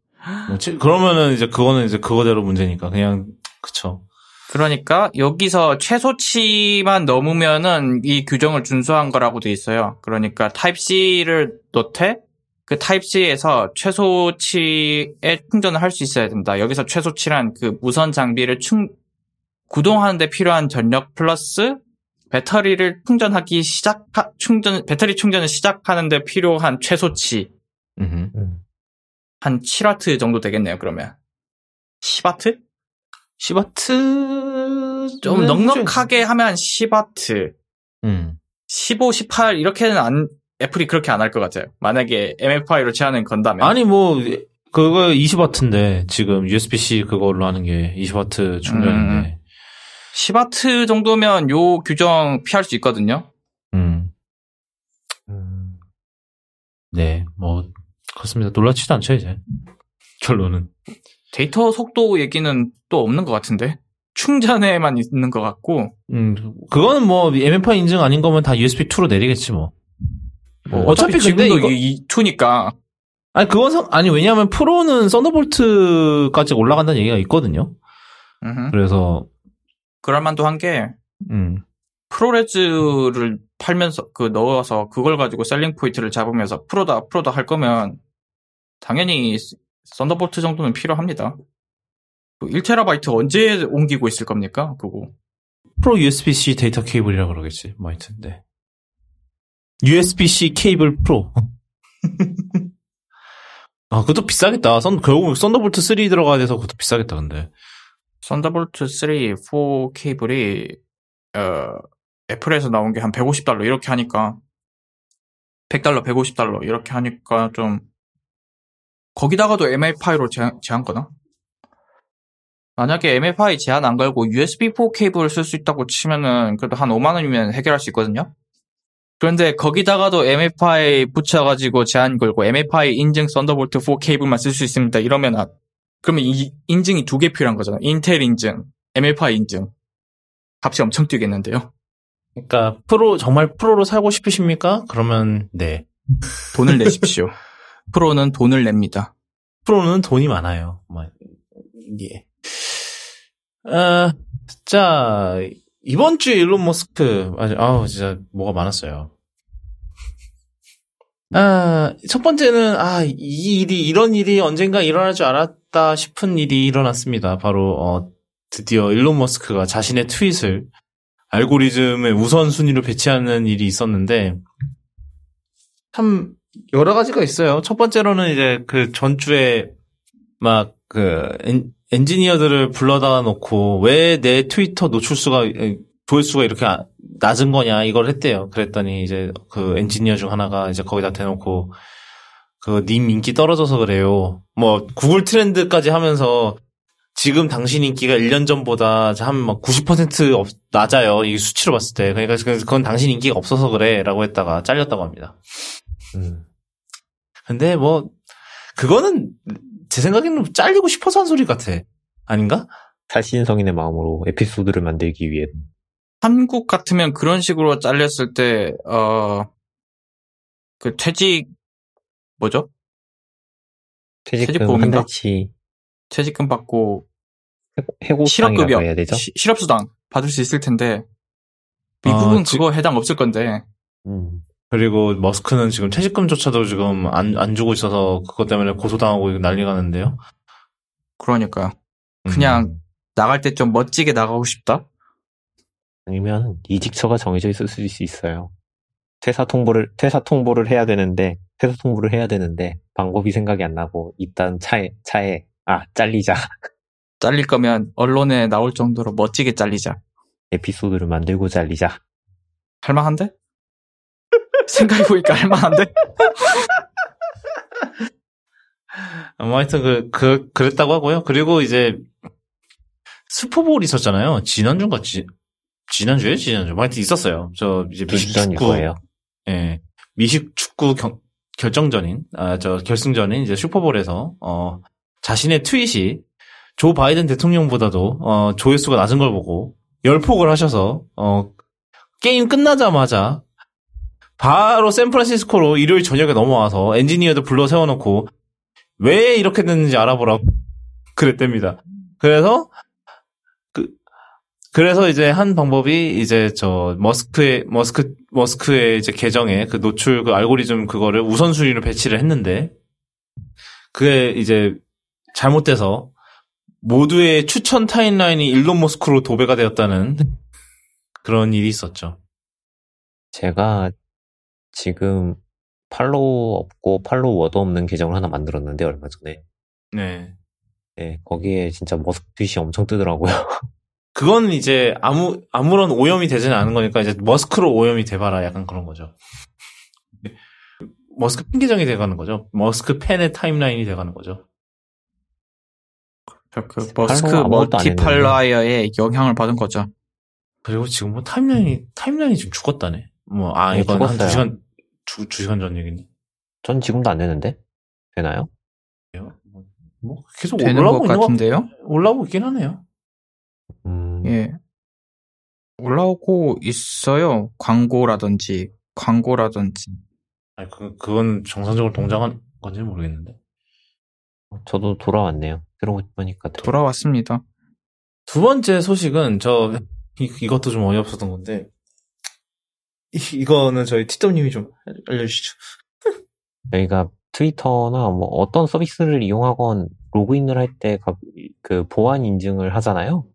뭐 치- 그러면은 이제 그거는 이제 그거대로 문제니까 그냥 그쵸. 그러니까 여기서 최소치만 넘으면은 이 규정을 준수한 거라고 돼 있어요. 그러니까 type C를 놓되 그 type C에서 최소치에 충전을 할 수 있어야 된다. 여기서 최소치란 그 무선 장비를 충 구동하는데 필요한 전력 플러스 배터리를 충전하기 시작 충전 배터리 충전을 시작하는데 필요한 최소치 음흠. 음. 한 7와트 정도 되겠네요. 그러면 10와트? 10W 좀 넉넉하게 하면 10와트. 음. 15, 18 이렇게는 안 애플이 그렇게 안 할 것 같아요. 만약에 MFI로 제한을 건다면 아니 뭐 그거 20W인데 지금 USB-C 그걸로 하는 게 20W 충전인데. 10와트 정도면 요 규정 피할 수 있거든요. 음. 네, 뭐 그렇습니다. 놀라지도 않죠 이제 결론은. 데이터 속도 얘기는 또 없는 것 같은데 충전에만 있는 것 같고 음, 그거는 뭐 MFI 인증 아닌 거면 다 USB 2로 내리겠지 뭐. 뭐 어차피 어차피 근데 지금도 이거- 이 2니까 아니 그건 상- 아니 왜냐하면 프로는 썬더볼트까지 올라간다는 얘기가 있거든요. 그래서 그럴만도 한 게 음, 프로레즈를 팔면서 그 넣어서 그걸 가지고 셀링 포인트를 잡으면서 프로다 프로다 할 거면 당연히 Thunderbolt 정도는 필요합니다. 1테라바이트 언제 옮기고 있을 겁니까? 그거. Pro USB-C 데이터 케이블이라 그러겠지. 뭐 하여튼 네. USB-C 케이블 프로. [LAUGHS] 아, 그것도 비싸겠다. 썬, 결국 Thunderbolt 3 들어가야 돼서 그것도 비싸겠다, 근데. Thunderbolt 3, 4 케이블이 어, 애플에서 나온 게 한 150달러 이렇게 하니까 100달러, 150달러 이렇게 하니까 좀 거기다가도 MFI로 제한, 제한 거나? 만약에 MFI 제한 안 걸고 USB4 케이블을 쓸 수 있다고 치면은 그래도 한 5만 원이면 해결할 수 있거든요. 그런데 거기다가도 MFI 붙여가지고 제한 걸고 MFI 인증 Thunderbolt 4 케이블만 쓸 수 있습니다. 이러면 아, 그러면 이 인증이 두 개 필요한 거잖아. 인텔 인증, MFI 인증. 값이 엄청 뛰겠는데요. 그러니까 프로 정말 프로로 살고 싶으십니까? 그러면 네. 돈을 내십시오. 프로는 돈을 냅니다. 프로는 돈이 많아요. 뭐, 예. 아, 자, 이번 주에 일론 머스크, 아, 아우, 진짜 뭐가 많았어요. 아, 첫 번째는, 아, 이 일이, 이런 일이 언젠가 일어날 줄 알았 다 싶은 일이 일어났습니다. 바로, 어, 드디어 일론 머스크가 자신의 트윗을 알고리즘의 우선순위로 배치하는 일이 있었는데, 참, 여러 가지가 있어요. 첫 번째로는 이제 그 전주에 막 그 엔지니어들을 불러다 놓고 왜 내 트위터 노출수가 에, 조회수가 이렇게 아- 낮은 거냐 이걸 했대요. 그랬더니 이제 그 엔지니어 중 하나가 이제 거기다 대놓고 그 님 인기 떨어져서 그래요. 뭐 구글 트렌드까지 하면서 지금 당신 인기가 1년 전보다 한막90% 없- 낮아요. 이 수치로 봤을 때. 그러니까 그건 당신 인기가 없어서 그래라고 했다가 잘렸다고 합니다. 음. 근데 뭐 그거는 제 생각에는 잘리고 싶어서 한 소리 같아. 아닌가? 살신 성인의 마음으로 에피소드를 만들기 위해 한국 같으면 그런 식으로 잘렸을 때, 어, 그 퇴직, 뭐죠? 퇴직금 퇴직보험인가? 한 달치 퇴직금 받고 실업급여, 해야 되죠? 시- 실업수당 받을 수 있을 텐데, 미국은 아, 지- 그거 해당 없을 건데, 음. 그리고 머스크는 지금 퇴직금조차도 지금 안, 안 주고 있어서 그것 때문에 고소당하고 난리가 났는데요. 그러니까요. 음. 그냥 나갈 때 좀 멋지게 나가고 싶다? 아니면 이직처가 정해져 있을 수 있어요. 퇴사 통보를 퇴사 통보를 해야 되는데 퇴사 통보를 해야 되는데 방법이 생각이 안 나고 일단 차에 차에 아 잘리자 [LAUGHS] 잘릴 거면 언론에 나올 정도로 멋지게 잘리자. 에피소드를 만들고 잘리자. 할만한데? [LAUGHS] 생각해보니까 할만한데? [LAUGHS] 뭐 하여튼 그, 그, 그랬다고 하고요. 그리고 이제 슈퍼볼 있었잖아요. 지난주인가, 지, 지난주에? 지난주. 뭐 하여튼 있었어요. 저 이제 미식 두주전일 축구. 거예요. 예. 미식 축구 경- 결정전인, 아, 저, 결승전인 이제 슈퍼볼에서, 어, 자신의 트윗이 조 바이든 대통령보다도, 어, 조회수가 낮은 걸 보고, 열폭을 하셔서, 어, 게임 끝나자마자, 바로 샌프란시스코로 일요일 저녁에 넘어와서 엔지니어들 불러 세워놓고, 왜 이렇게 됐는지 알아보라고 [LAUGHS] 그랬답니다. 그래서, 그, 그래서 이제 한 방법이 이제 저 머스크의 머스크 머스크의 이제 계정에 그 노출 그 알고리즘 그거를 우선순위로 배치를 했는데 그게 이제 잘못돼서 모두의 추천 timeline이 일론 머스크로 도배가 되었다는 그런 일이 있었죠. 제가 지금 follow 없고 follower도 없는 계정을 하나 만들었는데 얼마 전에 네. 네, 거기에 진짜 머스크 트윗이 엄청 뜨더라고요. [LAUGHS] 그건 이제 아무 아무런 오염이 되지는 않은 거니까 이제 머스크로 오염이 돼봐라 약간 그런 거죠. 머스크 팬 계정이 돼가는 거죠. 머스크 팬의 timeline이 돼가는 거죠. 그 머스크 multiplier의 영향을 받은 거죠. 그리고 지금 뭐 timeline이 timeline이 지금 죽었다네. 뭐아 네, 이건 한 죽었어요. 두 시간 두, 두 시간 전 얘기네. 전 지금도 안 되는데 되나요? 뭐 계속 올라오고 것 있는 것 같은데요? 올라오고 있긴 하네요. 음, 예. 올라오고 있어요. 광고라든지, 광고라든지. 아니 그 그건 정상적으로 동작한 건지 모르겠는데. 저도 돌아왔네요. 들어보니까 돼. 돌아왔습니다. 두 번째 소식은 저 이, 이것도 좀 어이없었던 건데 이, 이거는 저희 티덤님이 좀 알려주시죠. 저희가 트위터나 뭐 어떤 서비스를 이용하건 로그인을 할 때 그 보안 인증을 하잖아요.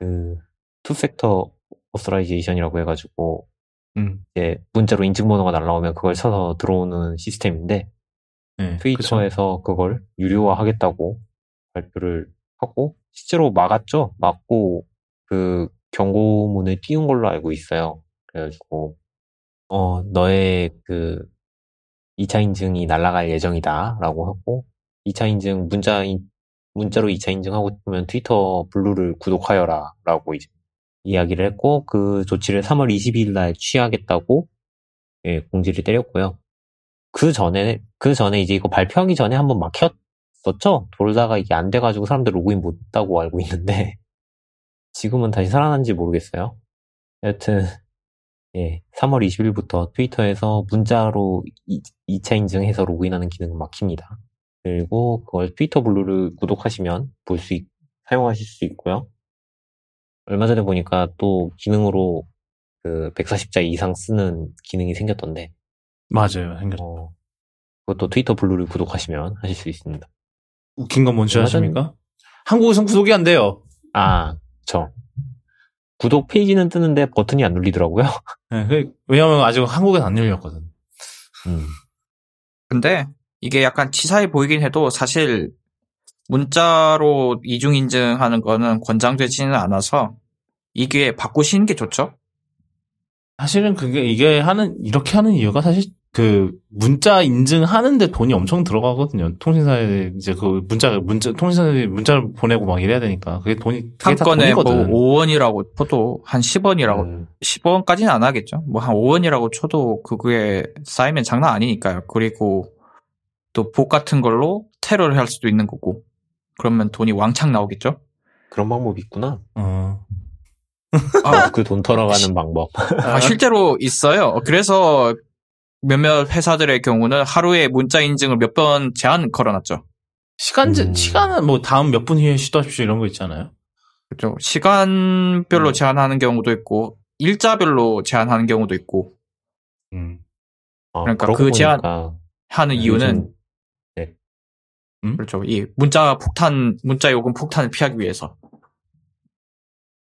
그 two-factor authorization이라고 해가지고 음, 이제 문자로 인증번호가 날라오면 그걸 쳐서 들어오는 시스템인데 네, 트위터에서 그걸 유료화하겠다고 발표를 하고 실제로 막았죠. 막고 그 경고문을 띄운 걸로 알고 있어요. 그래가지고 어 너의 그 2차 인증이 날아갈 예정이다라고 하고 2차 인증 문자 인- 문자로 2차 인증하고 싶으면 트위터 블루를 구독하여라 라고 이제 이야기를 했고 그 조치를 3월 22일 날 취하겠다고 예, 공지를 때렸고요. 그 전에 그 전에 이제 이거 발표하기 전에 한번 막혔었죠. 돌다가 이게 안 돼가지고 사람들 로그인 못했다고 알고 있는데 [LAUGHS] 지금은 다시 살아난지 모르겠어요. 여튼 예, 3월 20일부터 트위터에서 문자로 2, 차 인증해서 로그인하는 기능은 막힙니다. 그리고 그걸 트위터 블루를 구독하시면 볼수 사용하실 수 있고요. 얼마 전에 보니까 또 기능으로 그 140자 이상 쓰는 기능이 생겼던데 맞아요. 생겼. 어, 그것도 트위터 블루를 구독하시면 하실 수 있습니다. 웃긴 건 뭔지 아십니까? 한국에선 구독이 안 돼요. 아, 저. 구독 페이지는 뜨는데 버튼이 안 눌리더라고요. 네, 그- 왜냐면 아직 한국엔 안 열렸거든. 음, 근데 이게 약간 치사해 보이긴 해도 사실 문자로 이중 인증하는 거는 권장되지는 않아서 이게 바꾸시는 게 좋죠. 사실은 그게 이게 하는 이렇게 하는 이유가 사실 그 문자 인증하는데 돈이 엄청 들어가거든요. 통신사에 이제 그 문자 문자 통신사에 문자를 보내고 막 이래야 되니까 그게 돈이 한다 건에 뭐 돈이거든. 5원이라고 쳐도 한 10원이라고 음, 10원까지는 안 하겠죠. 뭐 한 5원이라고 쳐도 그게 쌓이면 장난 아니니까요. 그리고 또 복 같은 걸로 테러를 할 수도 있는 거고. 그러면 돈이 왕창 나오겠죠. 그런 방법이 있구나. 어. [LAUGHS] 아, 그 돈 털어가는 방법. 아, 실제로 있어요. 그래서 몇몇 회사들의 경우는 하루에 문자 인증을 몇 번 제한 걸어놨죠. 시간 제 음. 시간은 뭐 다음 몇 분 후에 시도하십시오 이런 거 있잖아요. 그렇죠. 시간별로 음. 제한하는 경우도 있고 일자별로 제한하는 경우도 있고 음. 어, 그러니까 그 제한- 보니까 하는 이유는 요즘 그렇죠. 이 문자 폭탄, 문자 요금 폭탄을 피하기 위해서.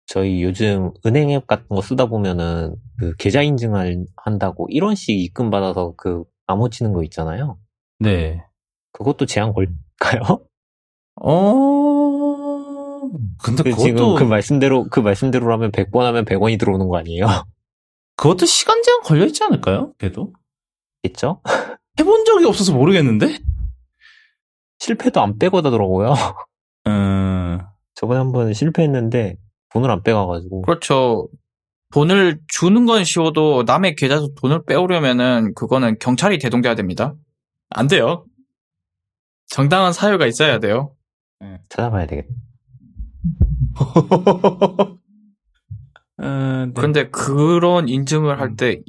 저희 요즘 은행 앱 같은 거 쓰다 보면은 그 계좌 인증을 한다고 1원씩 입금 받아서 그 암호 치는 거 있잖아요. 네. 그것도 제한 걸까요? 어. 근데 그 그것도 지금 그 말씀대로 그 말씀대로라면 100번 하면 100원이 들어오는 거 아니에요? 그것도 시간 제한 걸려 있지 않을까요? 걔도 있죠? 해본 적이 없어서 모르겠는데. 실패도 안 빼고 하더라고요. [LAUGHS] 음. 저번에 한 번 실패했는데 돈을 안 빼가가지고 그렇죠. 돈을 주는 건 쉬워도 남의 계좌에서 돈을 빼오려면은 그거는 경찰이 대동돼야 됩니다. 안 돼요. 정당한 사유가 있어야 돼요. 찾아봐야 되겠다. 음, [LAUGHS] 네. 그런데 그런 인증을 할 때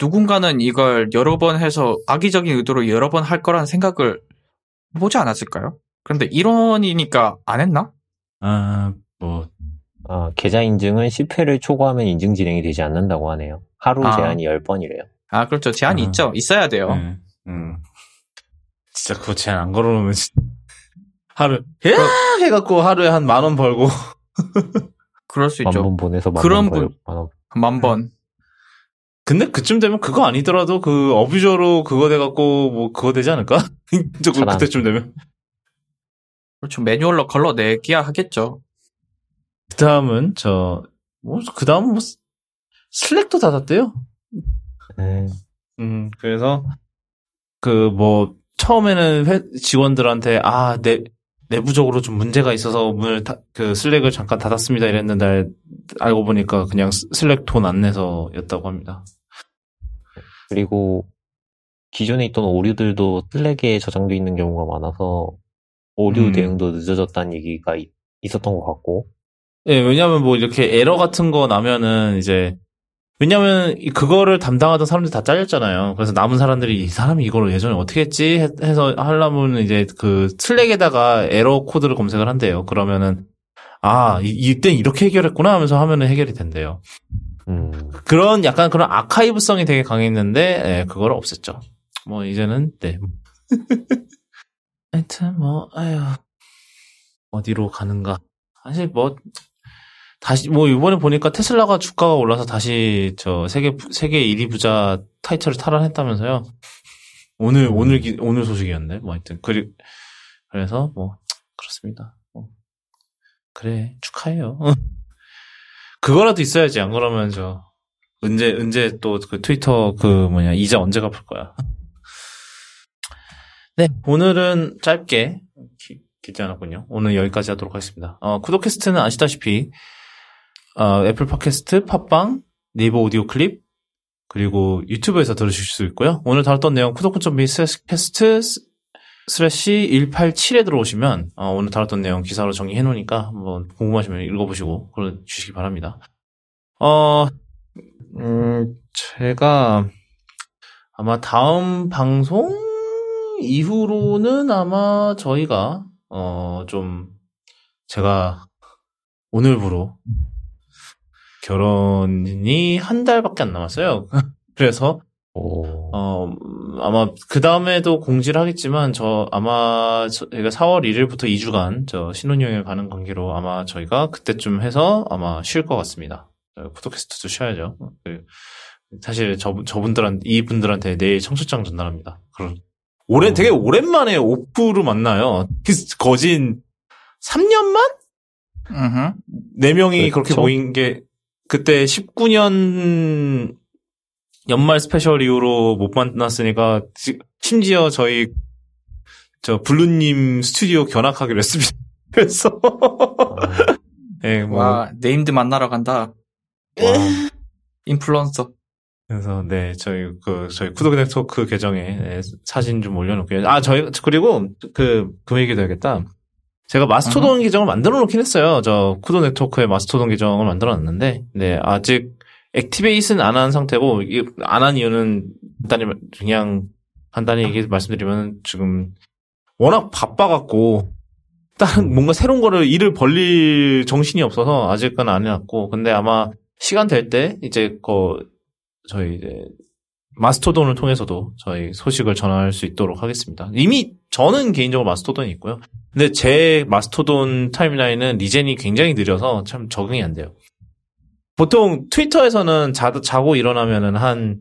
누군가는 이걸 여러 번 해서 악의적인 의도로 여러 번 할 거라는 생각을 보지 않았을까요? 그런데 1원이니까 안 했나? 아, 뭐, 아, 계좌 인증은 10회를 초과하면 인증 진행이 되지 않는다고 하네요. 하루 아. 제한이 10번이래요. 아, 그렇죠. 제한이 아. 있죠. 있어야 돼요. 음, 음. 진짜 그거 제한 안 걸어놓으면 진- [LAUGHS] 하루 야 해갖고 하루에 한 만 원 벌고 그럴 수만 있죠. 번 보내서 만 그런 번 분- 벌- 만 원. 만 번. 근데 그쯤 되면 그거 아니더라도 그 어뷰저로 그거 돼갖고 뭐 그거 되지 않을까? [LAUGHS] 저 차단. 그때쯤 되면 그렇죠. 매뉴얼로 걸러내기야 하겠죠. 그 다음은 저 뭐 그 다음은 뭐 스- 슬랙도 닫았대요. 네. 음 그래서 그 뭐 처음에는 회- 직원들한테 아 내 내부적으로 좀 문제가 있어서 문을 다- 그 Slack을 잠깐 닫았습니다 이랬는데 알- 알고 보니까 그냥 스- Slack 돈 안 내서였다고 합니다. 그리고 기존에 있던 오류들도 Slack에 저장돼 있는 경우가 많아서 오류 음. 대응도 늦어졌다는 얘기가 이- 있었던 것 같고. 예, 왜냐면 뭐 이렇게 에러 같은 거 나면은 이제 왜냐면 이- 그거를 담당하던 사람들이 다 잘렸잖아요. 그래서 남은 사람들이 이 사람이 이걸 예전에 어떻게 했지 해- 해서 하려면 이제 그 Slack에다가 에러 코드를 검색을 한대요. 그러면은 아 이- 이땐 이렇게 해결했구나 하면서 하면은 해결이 된대요. 음, 그런 약간 그런 아카이브성이 되게 강했는데 예, 그걸 없앴죠. 뭐 이제는 네. [LAUGHS] 하여튼 뭐 아유 어디로 가는가. 사실 뭐 다시 뭐 이번에 보니까 테슬라가 주가가 올라서 다시 저 세계 세계 1위 부자 타이틀을 탈환했다면서요. 오늘 음. 오늘 기- 오늘 소식이었네. 뭐 하여튼 그리 그래서 뭐 그렇습니다. 뭐. 그래 축하해요. [LAUGHS] 그거라도 있어야지 안 그러면 저 언제 언제 또 그 트위터 그 뭐냐 이자 언제 갚을 거야. 네 오늘은 짧게 기, 길지 않았군요. 오늘 여기까지 하도록 하겠습니다. 어, 쿠도캐스트는 아시다시피 어, 애플 팟캐스트, 팟빵, 네이버 오디오 클립 그리고 유튜브에서 들으실 수 있고요. 오늘 다뤘던 내용 쿠도콘.비 cast slash 187에 들어오시면 어, 오늘 다뤘던 내용 기사로 정리해 놓으니까 한번 궁금하시면 읽어보시고 그러 주시기 바랍니다. 어, 음, 제가 아마 다음 방송 이후로는 아마 저희가 어, 좀 제가 오늘부로 결혼이 한 달밖에 안 남았어요. [LAUGHS] 그래서 오, 어, 음, 아마 그 다음에도 공지를 하겠지만 저 아마 저희가 4월 1일부터 2주간 저 신혼여행을 가는 관계로 아마 저희가 그때쯤 해서 아마 쉴 것 같습니다. 어, 푸드캐스트도 쉬어야죠. 그, 사실 저 저분들한 이분들한테 내일 청첩장 전달합니다. 그럼 올해 어. 되게 오랜만에 오프로 만나요. 거진 3년만 음흠. 네 명이 그렇게 그렇죠. 모인 게 그때 19년 연말 special 이후로 못 만났으니까 지- 심지어 저희 저 블루님 스튜디오 견학하기로 했습니다. [LAUGHS] 그래서 [LAUGHS] 예, 뭐 와, named 만나러 간다. 와, 인플루언서. 그래서 네 저희 그 저희 쿠도 네트워크 계정에 네, 사진 좀 올려놓고요. 아 저희 그리고 그그 얘기도 해야겠다. 제가 마스토돈 계정을 만들어 놓긴 했어요. 저 쿠도 네트워크에 마스토돈 계정을 만들어 놨는데 네 아직 액티베이트는 안 한 상태고 안 한 이유는 간단히 말- 그냥 간단히 얘기 말씀드리면 지금 워낙 바빠갖고 다른 뭔가 새로운 거를 일을 벌릴 정신이 없어서 아직은 안 해놨고 근데 아마 시간 될 때 이제 그 저희 이제 마스토돈을 통해서도 저희 소식을 전할 수 있도록 하겠습니다. 이미 저는 개인적으로 마스토돈이 있고요. 근데 제 Mastodon timeline은 regen이 굉장히 느려서 참 적응이 안 돼요. 보통 Twitter에서는 자, 자고 일어나면은 한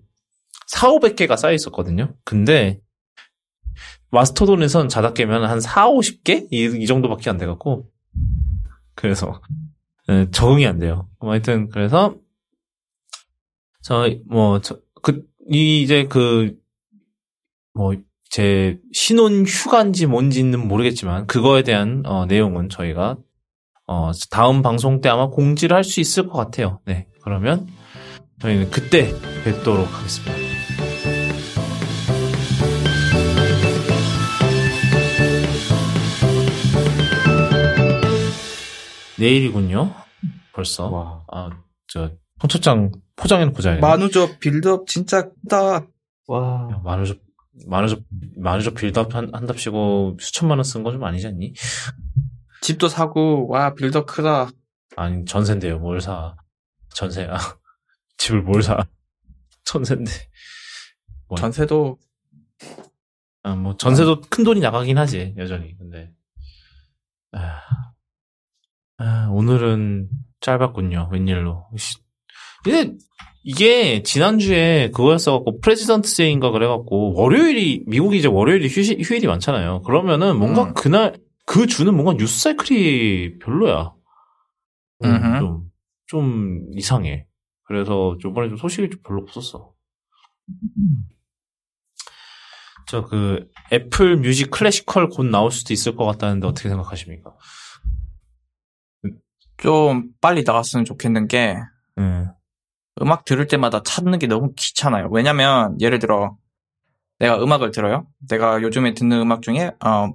4, 500개가 쌓여 있었거든요. 근데 Mastodon에선 자다 깨면 한 4, 50개? 이, 이 정도밖에 안 돼갖고. 그래서 예, 적응이 안 돼요. 뭐 하여튼 그래서 저 뭐 저 그 이 이제 그 뭐 제 신혼 휴가인지 뭔지는 모르겠지만 그거에 대한 어, 내용은 저희가 어, 다음 방송 때 아마 공지를 할 수 있을 것 같아요. 네, 그러면 저희는 그때 뵙도록 하겠습니다. 내일이군요. 벌써. 와. 아, 저 청첩장 포장해놓고 자야겠네. 만우저 빌드업 진짜 크다. 와. 야, 만우절, 만우절, 만우절 빌드업 한, 한답시고 수천만 원 쓴 거 좀 아니지 않니? 집도 사고, 와, 빌드업 크다. 아니, 전세인데요. 뭘 사. 전세야. [LAUGHS] 집을 뭘 사. [LAUGHS] 전세인데. 뭐, 전세도 아, 뭐, 전세도 큰 돈이 나가긴 하지, 여전히. 근데. 아, 아, 오늘은 짧았군요. 웬일로. 씨. 근데, 이게, 지난주에 그거였어갖고, Presidents' Day인가 그래갖고, 월요일이, 미국이 이제 월요일이 휴시, 휴일이 많잖아요. 그러면은 뭔가 음. 그날, 그 주는 뭔가 뉴스 사이클이 별로야. 음. 좀, 좀 이상해. 그래서 이번에 좀 소식이 좀 별로 없었어. 저 그 Apple Music Classical 곧 나올 수도 있을 것 같다는데 어떻게 생각하십니까? 좀 빨리 나왔으면 좋겠는 게, 음, 음악 들을 때마다 찾는 게 너무 귀찮아요. 왜냐면, 예를 들어, 내가 음악을 들어요. 내가 요즘에 듣는 음악 중에 어,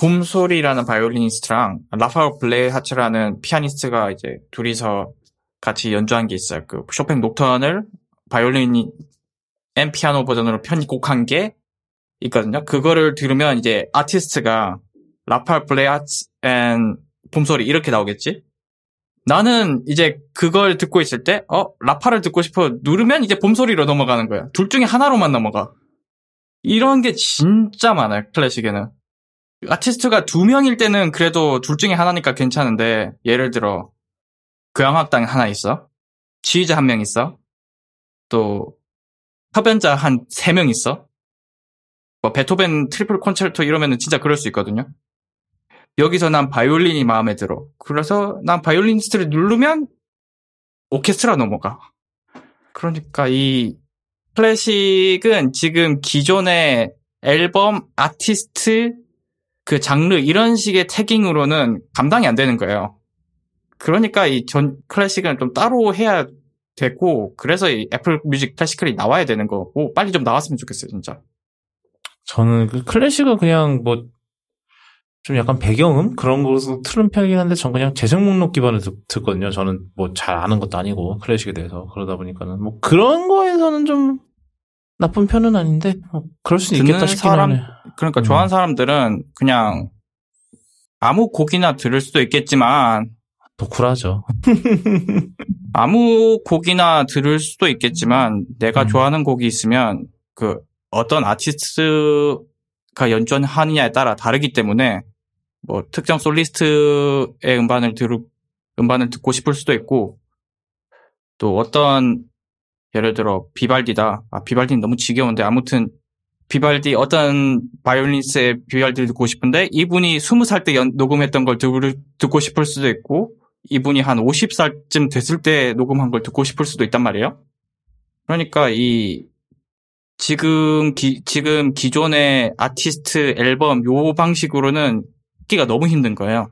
봄소리라는 바이올리니스트랑 라파엘 블레하츠라는 피아니스트가 이제 둘이서 같이 연주한 게 있어요. 그 쇼팽 녹턴을 바이올린 and 피아노 버전으로 편곡한 게 있거든요. 그거를 들으면 이제 아티스트가 라파엘 블레하츠 and 봄소리 이렇게 나오겠지? 나는 이제 그걸 듣고 있을 때, 어, 라파를 듣고 싶어. 누르면 이제 봄소리로 넘어가는 거야. 둘 중에 하나로만 넘어가. 이런 게 진짜 많아요, 클래식에는. 아티스트가 두 명일 때는 그래도 둘 중에 하나니까 괜찮은데, 예를 들어, 교향악당 하나 있어. 지휘자 한 명 있어. 또, 협연자 한 세 명 있어. 뭐, 베토벤 triple 콘체르토 이러면은 진짜 그럴 수 있거든요. 여기서 난 바이올린이 마음에 들어. 그래서 난 바이올리니스트를 누르면 오케스트라 넘어가. 그러니까 이 클래식은 지금 기존의 앨범, 아티스트, 그 장르 이런 식의 tagging으로는 감당이 안 되는 거예요. 그러니까 이 전 클래식은 좀 따로 해야 되고 그래서 이 애플 뮤직 클래시컬이 나와야 되는 거고 빨리 좀 나왔으면 좋겠어요, 진짜. 저는 그 클래식은 그냥 뭐 좀 약간 배경음 그런 것으로 틀은 편이긴 한데 전 그냥 재생 목록 기반을 듣, 듣거든요. 저는 뭐 잘 아는 것도 아니고 클래식에 대해서 그러다 보니까는 뭐 그런 거에서는 좀 나쁜 편은 아닌데 뭐 그럴 수는 있겠다 싶긴 사람- 하네. 그러니까 음. 좋아하는 사람들은 그냥 아무 곡이나 들을 수도 있겠지만 더 쿨하죠. [LAUGHS] 아무 곡이나 들을 수도 있겠지만 내가 음. 좋아하는 곡이 있으면 그 어떤 아티스트가 연주하느냐에 따라 다르기 때문에 뭐 특정 솔리스트의 음반을 들 음반을 듣고 싶을 수도 있고 또 어떤 예를 들어 비발디다 아 비발디는 너무 지겨운데 아무튼 비발디 어떤 바이올리니스트의 비발디를 듣고 싶은데 이분이 20살 때 연- 녹음했던 걸 들, 듣고 싶을 수도 있고 이분이 한 50살쯤 됐을 때 녹음한 걸 듣고 싶을 수도 있단 말이에요. 그러니까 이 지금 기, 지금 기존의 아티스트 앨범 요 방식으로는 듣기가 너무 힘든 거예요.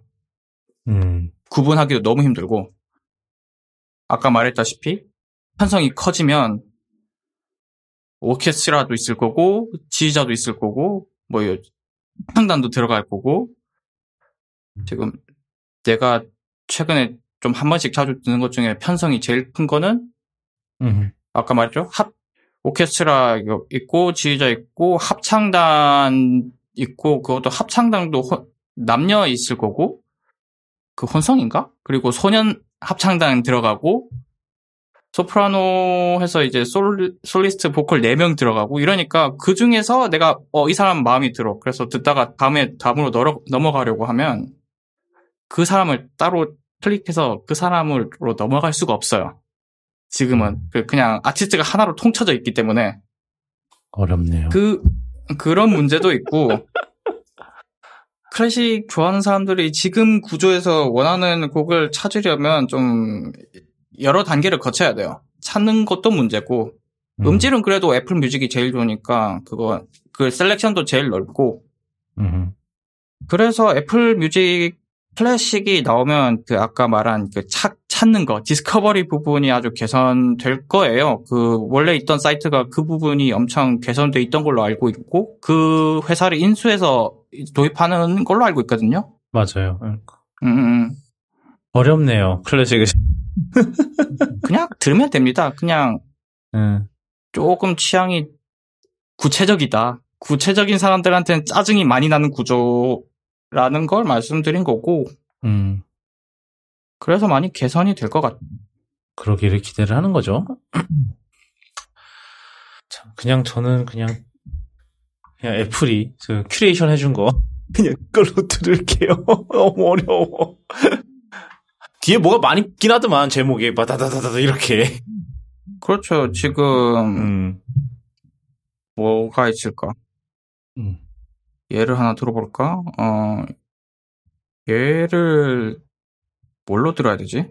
음. 구분하기도 너무 힘들고 아까 말했다시피 편성이 커지면 오케스트라도 있을 거고 지휘자도 있을 거고 뭐 상단도 들어갈 거고 지금 내가 최근에 좀 한 번씩 자주 듣는 것 중에 편성이 제일 큰 거는 음. 아까 말했죠 합 오케스트라 있고 지휘자 있고 합창단 있고 그것도 합창단도 혼- 남녀 있을 거고 그 혼성인가? 그리고 소년 합창단 들어가고 소프라노 해서 이제 솔, 솔리스트 보컬 4명 들어가고 이러니까 그 중에서 내가 어 이 사람 마음이 들어. 그래서 듣다가 다음에 다음으로 넘어, 넘어가려고 하면 그 사람을 따로 클릭해서 그 사람으로 넘어갈 수가 없어요. 지금은 그- 그냥 아티스트가 하나로 통쳐져 있기 때문에 어렵네요. 그 그런 문제도 있고 클래식 좋아하는 사람들이 지금 구조에서 원하는 곡을 찾으려면 좀 여러 단계를 거쳐야 돼요. 찾는 것도 문제고 음. 질은 그래도 애플 뮤직이 제일 좋으니까 그거 그 셀렉션도 제일 넓고 음. 그래서 Apple Music 클래식이 나오면 그 아까 말한 그 찾, 찾는 거 discovery 부분이 아주 개선될 거예요. 그 원래 있던 사이트가 그 부분이 엄청 개선돼 있던 걸로 알고 있고 그 회사를 인수해서 도입하는 걸로 알고 있거든요. 맞아요. 음, 음, 음. 어렵네요. 클래식을. [LAUGHS] 그냥 들으면 됩니다. 그냥 음. 조금 취향이 구체적이다. 구체적인 사람들한테는 짜증이 많이 나는 구조라는 걸 말씀드린 거고 음. 그래서 많이 개선이 될 것 같아요. 그러기를 기대를 하는 거죠. [CLEARS THROAT] 참, 그냥 저는 그냥 그냥 Apple이 그 큐레이션 해준 거 그냥 그걸로 들을게요. [LAUGHS] 너무 어려워. 뒤에 뭐가 많이 있긴 하더만 제목에 바다다다다 이렇게. 그렇죠. 지금 음. 뭐가 있을까? 음. 예를 하나 들어볼까? 어, 얘를 뭘로 들어야 되지?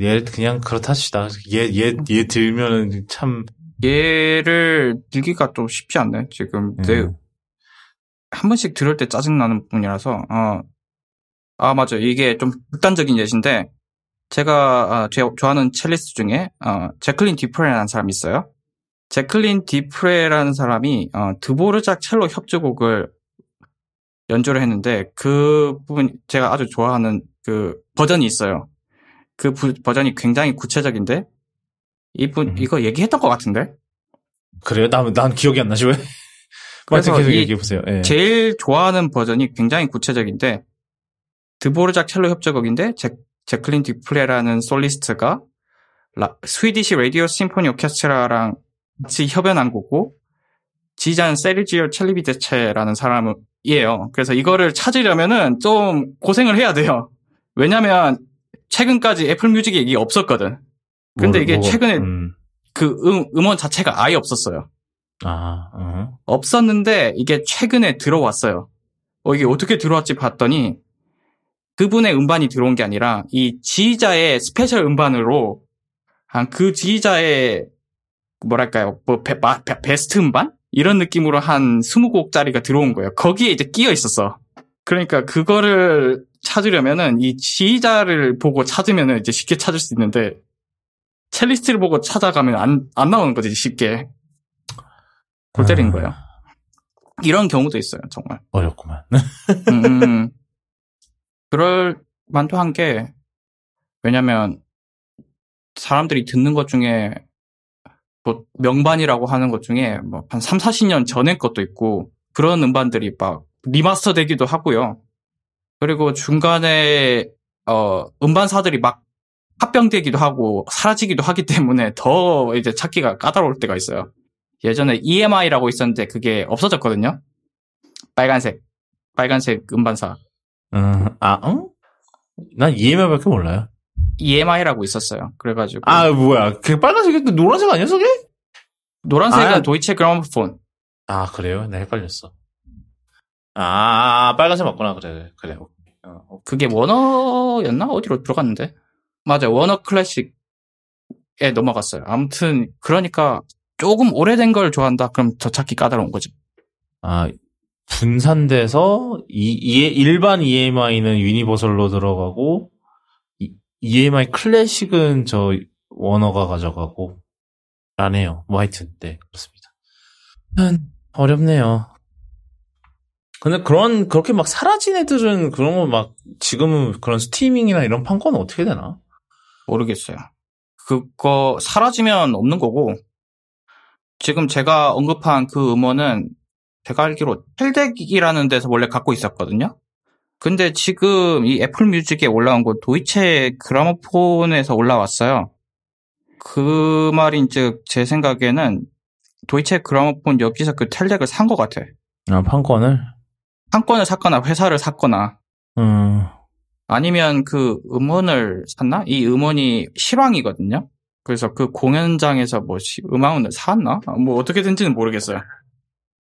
얘 그냥 그렇다시다. 얘 얘얘 얘 들면은 참 얘를 들기가 좀 쉽지 않네. 지금 내 음. 한 번씩 들을 때 짜증 나는 부분이라서, 어, 아, 맞아. 이게 좀 극단적인 예시인데, 제가, 아, 제 좋아하는 첼리스트 중에, 어, 제클린 디프레라는 사람이 있어요. 제클린 디프레라는 사람이 어, 드보르작 첼로 협주곡을 연주를 했는데 그 부분 제가 아주 좋아하는 그 버전이 있어요. 그 부- 버전이 굉장히 구체적인데 이분 음. 이거 얘기했던 것 같은데 그래요? 난, 난 기억이 안 나지, 왜? [LAUGHS] 그래서 계속 이 얘기해보세요. 예. 제일 좋아하는 버전이 굉장히 구체적인데 드보르작 첼로 협주곡인데 제, 재클린 뒤프레라는 솔리스트가 라- Swedish Radio Symphony Orchestra랑 같이 협연한 곡이고 지휘자는 세르지오 첼리비데체라는 사람이에요. 그래서 이거를 찾으려면은 좀 고생을 해야 돼요. 왜냐면 최근까지 Apple Music에 이게 없었거든. 근데 뭐, 이게 최근에 음. 그 음, 음원 자체가 아예 없었어요. 아, 어. 없었는데 이게 최근에 들어왔어요. 어, 이게 어떻게 들어왔지 봤더니 그분의 음반이 들어온 게 아니라 이 지휘자의 special 음반으로 한 그 지휘자의 뭐랄까요, 뭐 베, 마- 베- 베스트 음반 이런 느낌으로 한 20곡짜리가 들어온 거예요. 거기에 이제 끼어 있었어. 그러니까 그거를 찾으려면은 이 지휘자를 보고 찾으면은 이제 쉽게 찾을 수 있는데 첼리스트를 보고 찾아가면 안, 안 나오는 거지 쉽게. 골 때리는 아. 거예요. 이런 경우도 있어요, 정말. 어렵구만. 음, 그럴 만도 한 게, 왜냐면, 사람들이 듣는 것 중에, 뭐, 명반이라고 하는 것 중에, 뭐, 한 3, 40년 전의 것도 있고, 그런 음반들이 막, remaster 되기도 하고요. 그리고 중간에, 어, 음반사들이 막, 합병되기도 하고, 사라지기도 하기 때문에 더 이제 찾기가 까다로울 때가 있어요. 예전에 EMI라고 있었는데 그게 없어졌거든요. 빨간색. 빨간색 음반사. 음, 아, 응? 난 EMI밖에 몰라요. EMI라고 있었어요. 그래가지고. 아, 뭐야. 그 빨간색이 또 노란색 아니었어, 그게? 노란색은 아. 도이체 그라모폰. 아, 그래요? 나 헷갈렸어. 아, 빨간색 맞구나. 그래, 그래. 어, 그게 워너였나? 어디로 들어갔는데? 맞아, 워너 클래식에 넘어갔어요. 아무튼, 그러니까, 조금 오래된 걸 좋아한다? 그럼 더 찾기 까다로운 거지. 아, 분산돼서 이, 이 일반 EMI는 Universal로 들어가고 이, EMI 클래식은 저 워너가 가져가고 라네요. 뭐 하여튼 네 그렇습니다. 음, 어렵네요. 근데 그런 그렇게 막 사라진 애들은 그런 거 막 지금은 그런 스트리밍이나 이런 판권은 어떻게 되나? 모르겠어요. 그거 사라지면 없는 거고, 지금 제가 언급한 그 음원은 제가 알기로 텔덱이라는 데서 원래 갖고 있었거든요. 근데 지금 이 애플 뮤직에 올라온 거 도이체 그라모폰에서 올라왔어요. 그 말인 즉 제 생각에는 도이체 그라모폰 여기서 그 텔덱을 산 것 같아. 아 판권을? 판권을 샀거나 회사를 샀거나 음, 아니면 그 음원을 샀나? 이 음원이 실황이거든요. 그래서 그 공연장에서 뭐 시- 음원을 샀나? 아, 뭐 어떻게든지는 모르겠어요.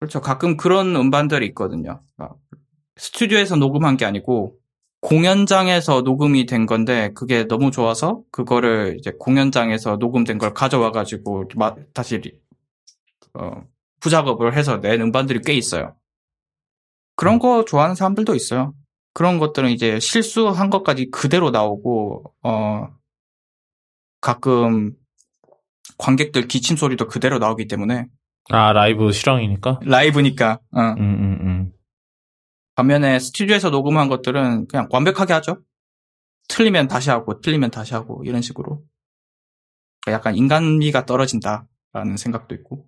그렇죠. 가끔 그런 음반들이 있거든요. 아, 스튜디오에서 녹음한 게 아니고 공연장에서 녹음이 된 건데 그게 너무 좋아서 그거를 이제 공연장에서 녹음된 걸 가져와 가지고 다시 리- 어, 부작업을 해서 낸 음반들이 꽤 있어요. 그런 거 좋아하는 사람들도 있어요. 그런 것들은 이제 실수한 것까지 그대로 나오고, 어, 가끔 관객들 기침 소리도 그대로 나오기 때문에, 아 라이브 실황이니까. 라이브니까, 어. 음, 음, 음. 반면에 스튜디오에서 녹음한 것들은 그냥 완벽하게 하죠. 틀리면 다시 하고, 틀리면 다시 하고, 이런 식으로. 약간 인간미가 떨어진다라는 생각도 있고.